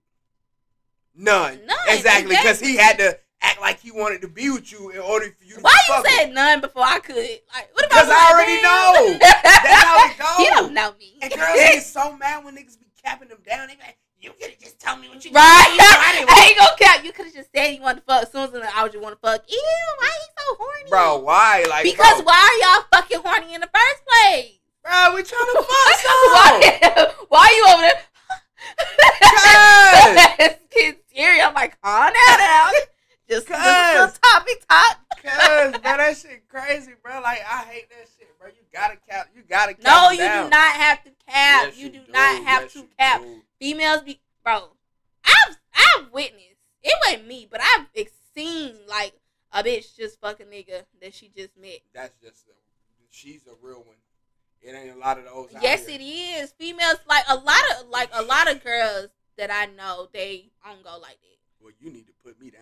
None. None, Exactly, because he had to act like he wanted to be with you in order for you to Why you said none before I could? Like, what about Because I already know. That's how it goes. You don't know me. And girls get so mad when niggas be capping them down. They be like, "You could have just told me what you Right? You tried it with I ain't gonna cap. You could have just said you want to fuck. As soon as I was just want to fuck. Ew, why you so horny? Bro, why? Like, Because bro, why are y'all fucking horny in the first place? bro, we trying to fuck some. why, why are you over there? Cuz. Getting serious. I'm like, calm down now. Just, just a little Cuz. topic. Cause bro, that shit crazy, bro. Like I hate that shit, bro. You gotta cap. You gotta cap. No, them you down. do not have to cap. Yes, you do not have Yes, to cap. do. Females be bro. I've I've witnessed. It wasn't me, but I've seen like a bitch just fuck a nigga that she just met. That's just a, she's a real one. It ain't a lot of those. out Yes, here. it is. Females like a lot of like a lot of girls that I know they don't go like that. Well, you need to put me down.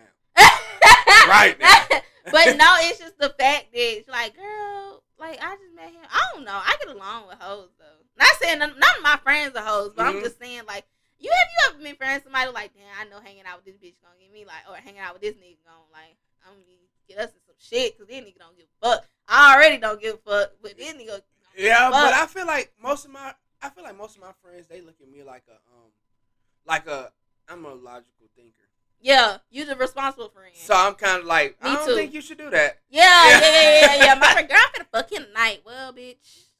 Right but no, it's just the fact that it's like, girl, like I just met him. I don't know. I get along with hoes though. Not saying none, none of my friends are hoes, but I'm Mhm. just saying like, you have you ever been friends with somebody like, damn, I know hanging out with this bitch gonna get me like, or hanging out with this nigga gonna like, I'm gonna get us in some shit because this nigga don't give a fuck. I already don't give a fuck, but this nigga. Yeah, but I feel like most of my I feel like most of my friends they look at me like a um like a I'm a logical thinker. Yeah, you the responsible friend. So I'm kind of like Me I don't too. think you should do that. yeah, yeah, yeah, yeah, yeah, yeah. My friend, girl, I'm finna fuck him tonight. Well, bitch,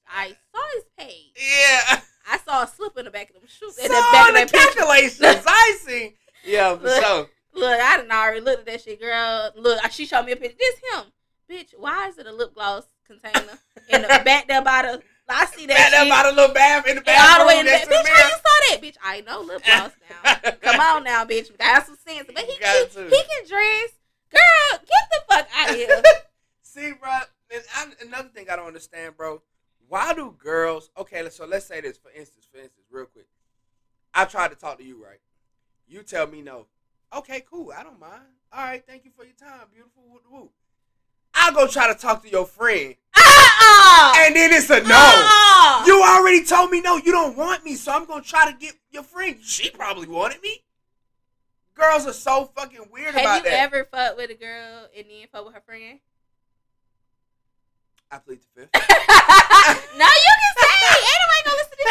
I saw his page. Yeah. I saw a slip in the back of them shoes. So the back of the that calculations I see. Yeah, for Look. sure. Look, I didn't already looked at that shit, girl. Look, she showed me a picture. This him, bitch. Why is it a lip gloss container in the back there by the? I see that shit. by the little bath in the bathroom. all the way in the to Bitch, how you saw that? Bitch, I know lip gloss now. Come on now, bitch. Got some sense. But he, he, to. he can dress. Girl, get the fuck out of here. See, bro, and I, another thing I don't understand, bro. Why do girls? Okay, so let's say this for instance. For instance, real quick, I tried to talk to you, right? You tell me no. Okay, cool. I don't mind. All right, thank you for your time, beautiful. I'll go try to talk to your friend, Uh-uh. and then it's a no. Uh-uh. You already told me no. You don't want me, so I'm gonna try to get your friend. She probably wanted me. Girls are so fucking weird Have about that. Have you ever fucked with a girl and then fuck with her friend? I plead the fifth. no, you can say. Ain't nobody gonna listen to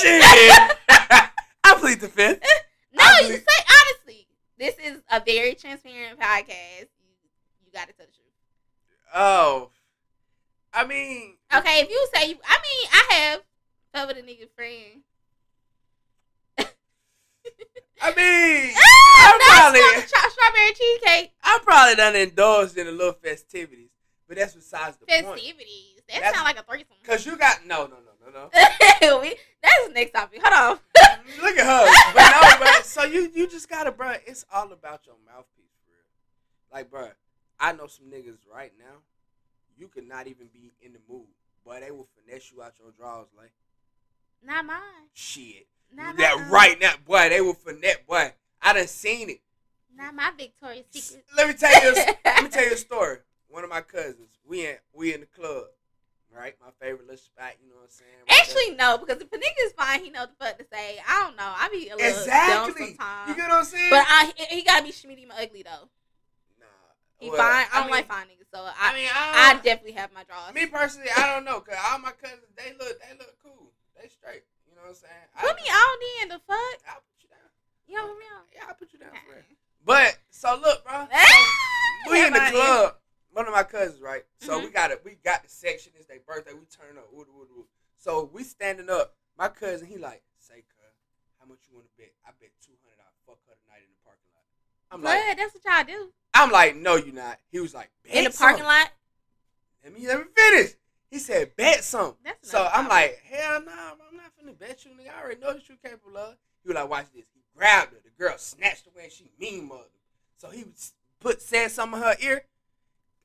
shit yet. Shit. I plead the fifth. No, I you say honestly. This is a very transparent podcast. You, you got to tell the truth. Oh, I mean, Okay, if you say you, I mean, I have with a nigga friend. I mean, I'm probably- tra- strawberry cheesecake I'm probably done indulged in a little festivities, but that's besides the point. festivities. That That's- sound like a threesome. Cause you got no, no, no, no, no. We- that's the next topic. Hold on. Look at her, but no, bro. So you, you just gotta, bro. It's all about your mouthpiece, real. Like, bro, I know some niggas right now. You could not even be in the mood, but they will finesse you out your drawers, like Not mine. shit. Not that mine. right now, boy. They will finesse, boy. I done seen it. Not my Victoria's Secret. Let me tell you. This, let me tell you a story. One of my cousins. We in we in the club, right? My favorite little spot. You know what I'm saying? Right Actually, no, because if a nigga is fine, he know what the fuck to say. I don't know. I be a little exactly. dumb sometimes. You get what I'm saying? But I, he, he gotta be schmitty ugly though. He Well, fine. I don't mean- like fine niggas, so I I, mean, I, I, definitely have my drawers. me personally, I don't know, cause all my cousins they look they look cool. They straight. You know what I'm saying? I, Put me on in The fuck? I'll put you down. You know put me on. Yeah, I'll put you down. Okay. But so look, bro. Ah, we in the club. One of my cousins, right? So Mhm. we got it. We got the section. It's their birthday. We turn up. Woo, woo, woo. So we standing up. My cousin, he like, say, cuz, how much you want to bet? I bet two hundred. I fuck her tonight in the parking lot. I'm like, Blood, that's what y'all do I'm like, no, you're not. He was like, bet in the parking something. lot. Let me let me finish. He said, bet something. That's So I'm like, hell no, I'm not finna bet you, nigga. I already know that you're capable of. He was like, watch this. He grabbed her. The girl snatched away she mean mother. So he put said something in her ear.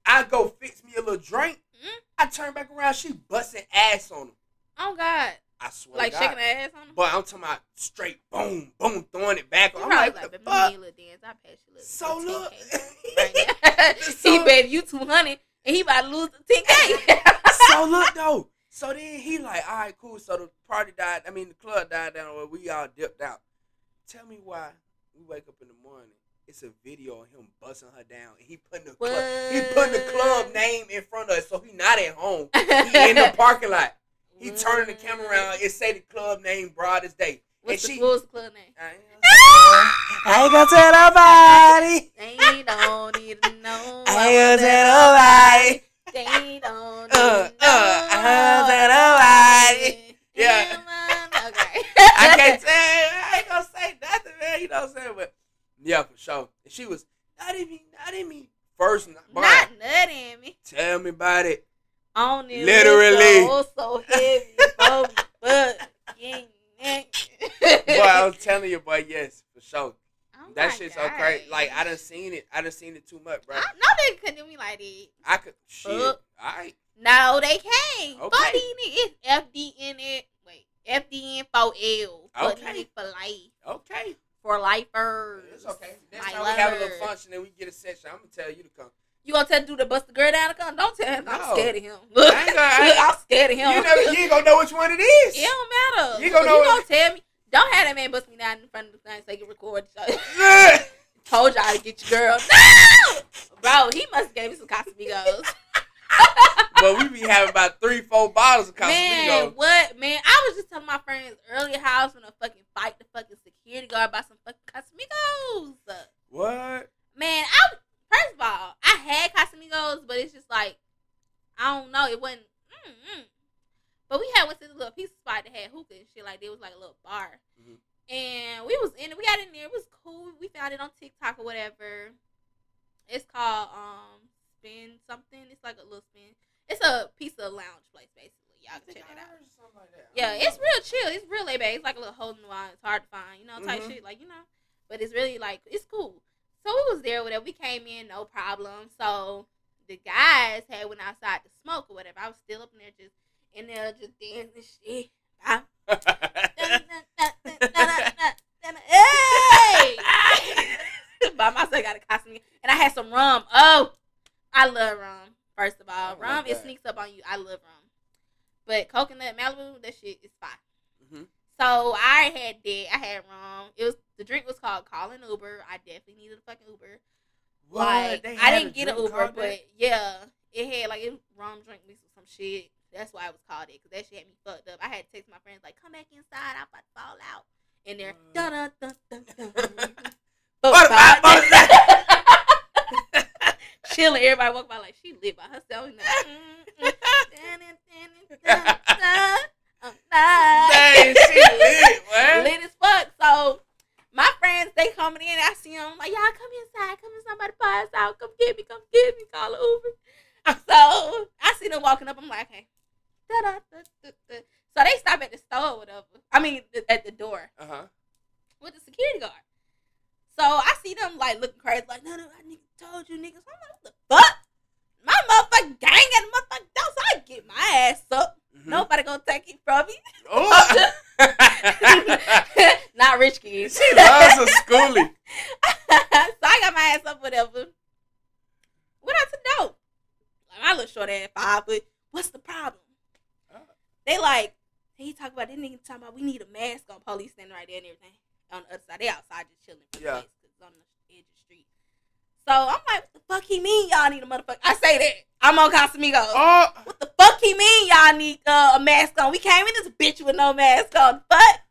I go fix me a little drink. Mhm. I turn back around. She busting ass on him. Oh God, I swear like shaking her ass on him. But I'm talking about straight boom, boom, throwing it back. You I'm probably like, like, the "Baby, fuck? me a little dance. I pass you a little So look. 10K right he bet you two hundred, and he about to lose the ten k. so look though. So then he like, all right, cool. So the party died. I mean, the club died down. Where we all dipped out. Tell me why we wake up in the morning. It's a video of him busting her down, and he putting the club, he putting the club name in front of us, so he not at home. He in the parking lot. He mm-hmm. turned the camera around. It said the club name broad as day. What's and the, she, what was the club name? I ain't, gonna tell nobody. they don't need to know. I ain't gonna tell nobody. They don't uh, need uh, to know. Uh, I ain't gonna tell nobody. Yeah. Okay. I can't say. I ain't gonna say nothing, man. You know what I'm saying? But yeah, for sure. And she was not me, not me. first. Not, not nutting me. Tell me about it. On it. Literally. So, so heavy. but. Boy, I was telling you, boy, yes, for sure. Oh That shit's so crazy. Like I done seen it. I done seen it too much, bro. I, no, they couldn't do me like that. I could shit. Uh. All right. No, they can't. Okay. These. It's FD in it. Wait, FDN 4L. Okay. for life. Okay. For lifers. It's okay. Next time we have a little function and we get a session, I'm gonna tell you to come. You gonna tell the dude to bust the girl down the gun? Don't tell him. No. I'm scared of him. Look, I ain't gonna- I- look, I'm scared of him. You never, you ain't gonna know which one it is. it don't matter. You gonna You gonna tell me? Don't have that man bust me down in front of the thing so he can record. Told y'all to get your girl. No, bro, he must have gave me some Casamigos. but we be having about three, four bottles of Man, Casamigos. what? Man, I was just telling my friends earlier how I was gonna fucking fight the fucking security guard about some fucking Casamigos. What? Man, I first of all, I had Casamigos, but it's just like I don't know, it wasn't. Mm-mm. But we had went to this little pizza spot that had hookah and shit. Like there was like a little bar, Mhm. and we was in it. We got in there. It was cool. We found it on TikTok or whatever. It's called um spin something. It's like a little spin. It's a pizza lounge place basically. Y'all can check it out. Yeah, it's real chill. It's real laid back. It's like a little holding wall. It's hard to find, you know, type Mhm. shit. Like you know, but it's really like it's cool. So we was there, whatever. We came in, no problem. So the guys had went outside to smoke or whatever. I was still up in there, just in there, just dancing shit. Hey! By myself, got a costume, and I had some rum. Oh, I love rum. First of all, rum it sneaks up on you. I love rum, but coconut Malibu, that shit is fire. Mhm. So I had that. I had rum. It was the drink was called calling Uber. I definitely needed a fucking Uber. What? Like I didn't get an Uber, but that? yeah, it had like it was rum drink mixed with some shit. That's why it was called it because that shit had me fucked up. I had to text my friends like, "Come back inside. I'm about to fall out." There, What? dun dun dun dun dun. What about- what Chilling, everybody walk by like she lit by herself. You know, mm, mm, dun, dun, dun, dun, dun. I'm Dang, she lit, as fuck. So my friends, they coming in. I see them like, y'all come inside. Come in, somebody us out. Come get me. Come get me. Call Uber. So I see them walking up. I'm like, okay. Da-da-da-da-da. So they stop at the store or whatever. I mean, at the door Uh huh. with the security guard. So I see them like looking crazy, like, no, no, I nigga told you niggas. I'm like, what the fuck? My motherfucking gang and the motherfucking door, so I get my ass up. Mm-hmm. Nobody gonna take it from me. Oh. Not rich kids. she loves a schoolie. so I got my ass up, whatever. Went out to door. Like my little short ass five, but what's the problem? Oh. They like, he talk about this nigga talking about we need a mask on police standing right there and everything. On the other side. They outside just chilling Yeah. the place 'cause it's on the edge of the street. So I'm like, what the fuck he mean y'all need a motherfucker? I say that. I'm on Casamigos. Oh. What the fuck he mean y'all need uh, a mask on? We came in this bitch with no mask on. But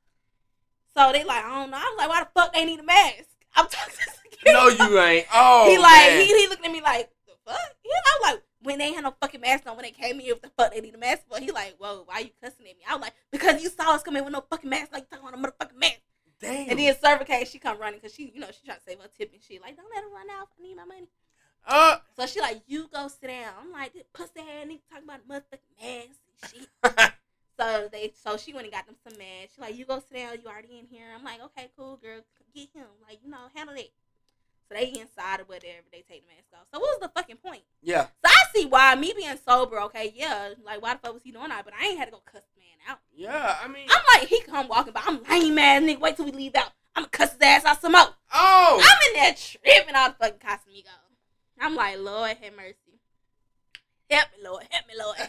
so they like, I don't know. I was like, why the fuck they need a mask? I'm talking to security. No, you ain't. Oh. he like man. he, he looking at me like, the fuck? He, I was like, when they had no fucking mask on when they came here, what the fuck they need a mask for? He like, whoa, why you cussing at me? I was like, because you saw us come in with no fucking mask, like you talking about a motherfucking mask. Damn. And then server came, she come running because she, you know, she trying to save her tip and she Like, don't let her run out. I need my money. Uh. So she like, you go sit down. I'm like, this pussy ass nigga talking about motherfucking masks and shit. So they, so she went and got them some masks. She like, you go sit down. You already in here. I'm like, okay, cool, girl. Get him. Like, you know, handle it. So they inside or whatever. They take the mask off. So what was the fucking point? yeah. So I see why me being sober. Okay, yeah. Like, why the fuck was he doing that? But I ain't had to go cuss the man out. Yeah. I mean. I'm like, he come walking by. I'm lame ass nigga. Wait till we leave out. I'm gonna cuss his ass out some more. Oh. I'm in there tripping all the fucking Casamigo. I'm like, Lord have mercy. Help me, Lord. Help me, Lord.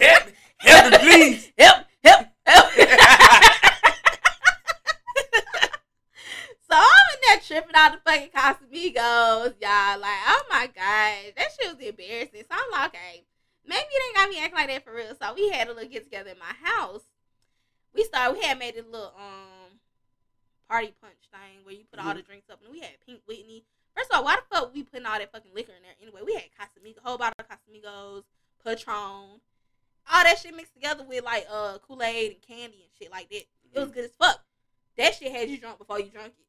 help me. Help me, please. help, help, help. tripping out the fucking Casamigos, y'all. Like, oh my god, that shit was embarrassing. So I'm like, okay, maybe they ain't got me acting like that for real. So we had a little get together in my house. We started. We had made a little um party punch thing where you put all the drinks up, and we had Pink Whitney. First of all, why the fuck we putting all that fucking liquor in there anyway? We had Casamigo, whole bottle of Casamigos, Patron, all that shit mixed together with like uh Kool Aid and candy and shit like that. It was good as fuck. That shit had you drunk before you drunk it.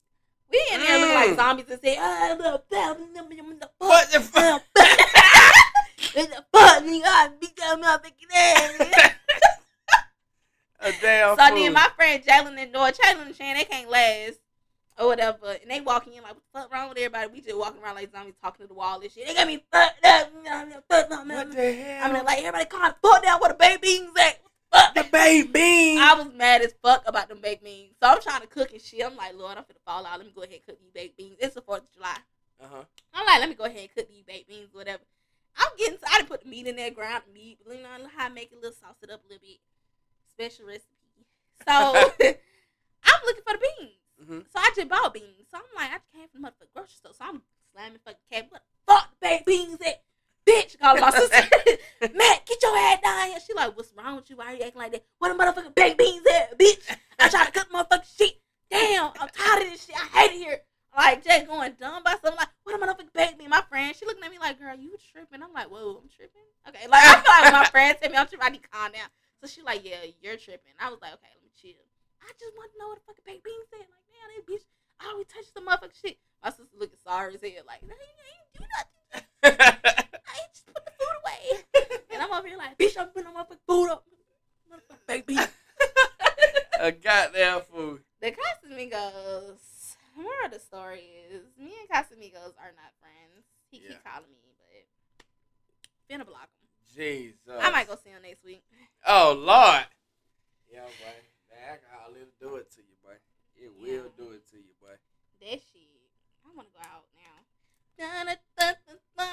We in there looking like Mm. zombies and say, ah, the fuck, the What the fuck? the fuck, nigga, I that motherfucking ass. A damn So fool. then my friend Jalen and Noah, Jalen and Shan, they can't last or whatever. And they walking in like, what the fuck wrong with everybody? We just walking around like zombies talking to the wall and shit. They got me fucked up. what I'm the hell? like, everybody calm the fuck down where the beans at. Fuck. the baked beans. I was mad as fuck about them baked beans. So I'm trying to cook and shit. I'm like, Lord, I'm finna fall out. Let me go ahead and cook these baked beans. It's the 4th of July. Uh-huh. I'm like, let me go ahead and cook these baked beans, whatever. I'm getting, so I done put the meat in there, ground the meat, you know how I make it, a little sauce it up a little bit. Special recipe. So I'm looking for the beans. hmm So I just bought beans. So I'm like, I came from the grocery store. So I'm slamming fucking cab. What the fuck the baked beans at? Bitch, calling my sister. Matt, get your ass down here. She like, what's wrong with you? Why are you acting like that? What the motherfucking baked beans at, bitch? I try to cook motherfucking shit. Damn, I'm tired of this shit. I hate it here. Like, just going dumb by something like, what the motherfucking baked bean? My friend, she looking at me like, girl, you tripping. I'm like, whoa, I'm tripping. Okay, like, I feel like when my friend tell me I'm tripping, I need to calm down. So she like, yeah, you're tripping. I was like, okay, let me chill. I just want to know what the fucking baked beans said. Like, man, that bitch, I always touch the motherfucking shit. My sister looking sorry as hell. Like, no, you ain't do nothing. I ain't just put the food away. And I'm over here like, bitch, I'm putting my motherfucking food up. Motherfucking baked beans. a goddamn food. The Casamigos. More of the story is me and Casamigos are not friends. He Yeah. keep calling me, but finna block him. Jesus. I might go see him next week. Oh Lord. Yeah, boy. That alcohol will do it to you, boy. It will Yeah. do it to you, boy. That shit. I wanna go out now. Dun, dun, dun, you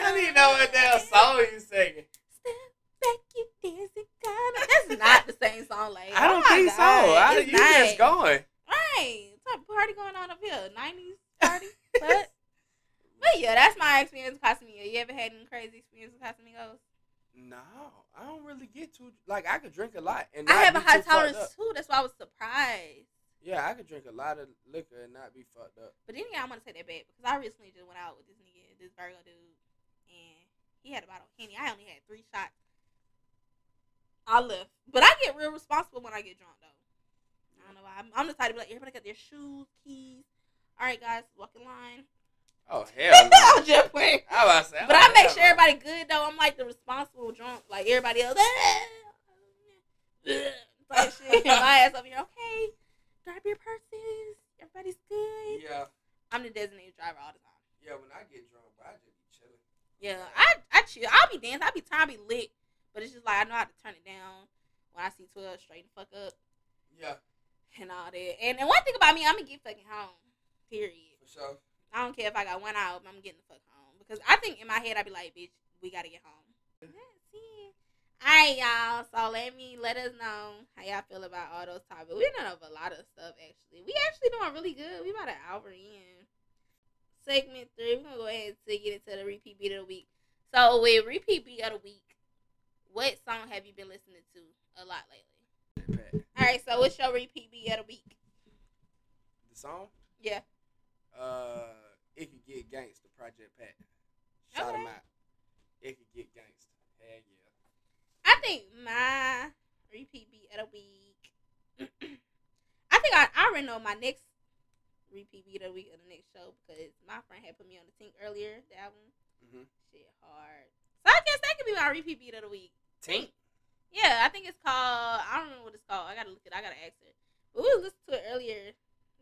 don't even know what damn song you singing. Step back, you dancing kinda. That's not the same song, like. I don't oh think so. God, I, it's you just not. going. Right. What party going on up here? 90s party? but, but yeah, that's my experience with Casamigos. You ever had any crazy experience with Casamigos? No, I don't really get too like I could drink a lot and I have a high too fucked up. tolerance too. That's why I was surprised. Yeah, I could drink a lot of liquor and not be fucked up. But then again, I'm gonna take that back because I recently just went out with this nigga, this Virgo dude, and he had a bottle of Henny. I only had three shots. I left, but I get real responsible when I get drunk though. I don't know why. I'm, I'm the type to be like, everybody got their shoes, keys. All right, guys, walk in line. Oh hell no! I'm just playing. I about to say, But I make sure everybody good though. I'm like the responsible drunk, like everybody else. Like shit. My ass over here. Okay, grab your purses. Everybody's good. Yeah, I'm the designated driver all the time. yeah. When I get drunk, I just be chilling. Yeah, I I chill. I'll be dancing. I'll be tired. I'll be lit. But it's just like I know how to turn it down when I see twelve straight the fuck up Yeah, and all that. And, and one thing about me, I'm gonna get fucking home. Period. for sure. I don't care if I got one out, I'm getting the fuck home because I think in my head I'd be like, bitch, we gotta get home. It. All right, y'all. So let me let us know how y'all feel about all those topics. We done over a lot of stuff actually. We actually doing really good. We about an hour in. Segment three. We're gonna go ahead and get into the repeat beat of the week. So with repeat beat of the week, what song have you been listening to a lot lately? All right. So what's your repeat beat of the week? The song, Yeah. uh, it could get gangster. Project Pat. Shout Okay. him out. It could get gangster. Hell yeah. I think my repeat beat of the week. I think I, I already know my next repeat beat of the week of the next show because my friend had put me on the Tink earlier, the album. Mhm. Shit hard. So I guess that could be my repeat beat of the week. Tink. Yeah, I think it's called. I don't remember what it's called. I gotta look at it. I gotta ask her. But we listened to it earlier.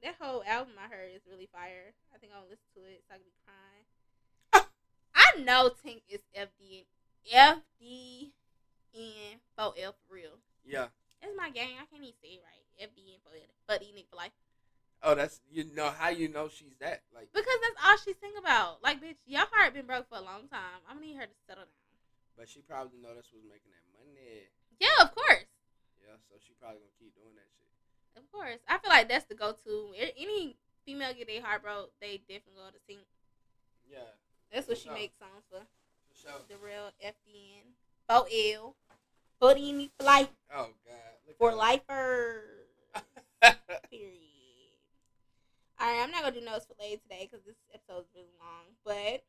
That whole album I heard is really fire. I think I'll listen to it so I can be crying. I know Tink is FD FDN 4L for real. Yeah. That's my gang. I can't even say it right. FDN 4L. But E Nick for life. Oh, that's you know how you know she's that like. Because that's all she sing about. Like, bitch, your heart been broke for a long time. I'm gonna need her to settle down. But she probably know that's what's making that money. Yeah, of course. Yeah, so she probably gonna keep doing that shit. Of course. I feel like that's the go to. Any female get their heart broke, they definitely go to sing. Yeah, That's what she sure. makes songs for. for sure. The real FDN. 4L. Put in for life. Oh God. Look For lifer. Period. Alright, I'm not gonna do notes for later today because this episode is really long. But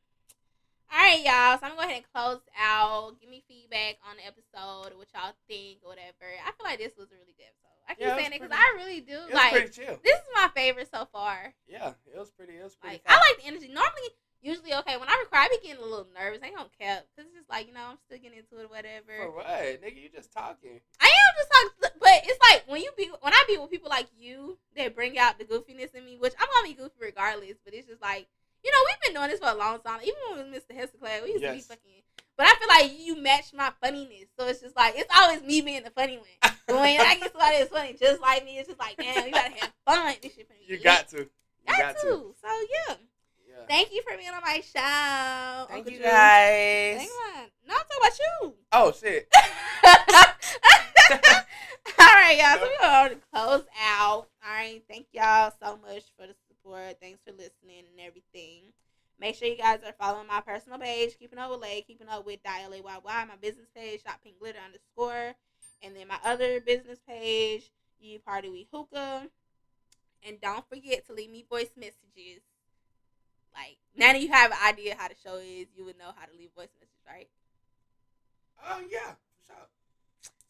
alright, y'all. So I'm gonna go ahead and close out. Give me feedback on the episode, what y'all think, or whatever. I feel like this was a really good episode. I keep Yeah, saying it because I really do. Like pretty chill. this is my favorite so far. Yeah, it was pretty. It was pretty. Like I like the energy. Normally, usually okay when I record, I be getting a little nervous. I don't care because it's just like you know I'm still getting into it, or whatever. For what, nigga? You just talking. I am just talking, but it's like when you be when I be with people like you that bring out the goofiness in me, which I'm gonna be goofy regardless. But it's just like you know we've been doing this for a long time. Even when we Mr. Hester class, we used to be fucking. But I feel like you match my funniness, so it's just like it's always me being the funny one. But when I get somebody that's funny just like me, it's just like damn, you gotta have fun. This shit You got to. You got, got to. to. So yeah, Yeah. thank you for being on my show. Thank Uncle you Drew. guys. Thank you. No, I'm talking about you. Oh shit. All right, y'all. So we're going to close out. All right. Thank y'all so much for the support. Thanks for listening and everything. Make sure you guys are following my personal page, Keeping Up with Lay, Keeping Up with Dial AYY, my business page, Shop Pink Glitter underscore, and then my other business page, You Party We Hookah. And don't forget to leave me voice messages. Like, now that you have an idea how the show is, you would know how to leave voice messages, right? Oh yeah. For sure.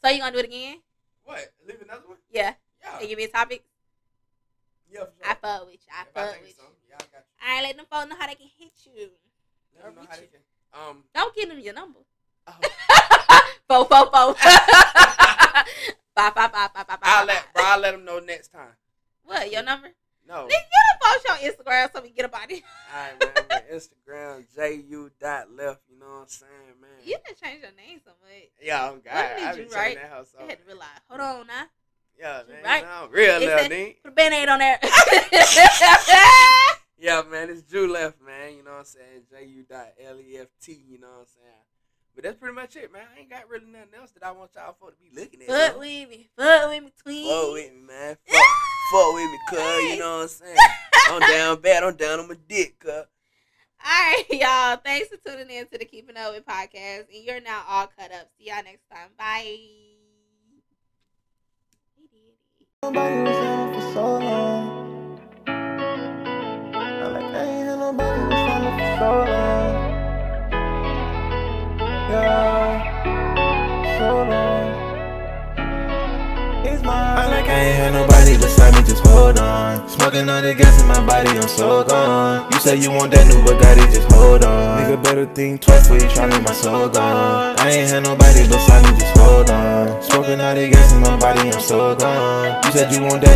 So you gonna do it again? What? Leave another one? Yeah. Yeah. They give me a topic. Yeah. For I sure. fuck with you. I If I fuck think with so. you. Yeah, I got you. All right, let them folks know how they can hit you. Let them know how they can. Um. Don't give them your number. Oh. Fo fo fo. Bye bye bye bye bye bye. I'll let bro. I'll let them know next time. What your number? No. Nigga, get a post your Instagram so we get about it. All right, man. Instagram ju dot left. You know what I'm saying, man. You didn't change your name so much. Yeah, oh God, What did you write? that house. I had to realize. Hold on now. Yeah, man. right. I'm real little. Put a band-aid on there. Yeah, man, it's Ju left, man. You know what I'm saying? J U dot L E F T. You know what I'm saying? But that's pretty much it, man. I ain't got really nothing else that I want y'all for to be looking at. Fuck with me. Fuck with me, twin. Fuck with me, man. Fuck, fuck with me, cuz. You know what I'm saying? I'm down bad. I'm down on my dick, cuz. All right, y'all. Thanks for tuning in to the Keeping Up with podcast. And you're now all cut up. See y'all next time. Bye. I ain't had nobody beside me, just hold on. Smoking all the gas in my body, I'm so gone. You say you want that new Bugatti, just hold on. Nigga better think twice before you try make my soul gone. I ain't had nobody beside me, just hold on. Smoking all the gas in my body, I'm so gone. You said you want that.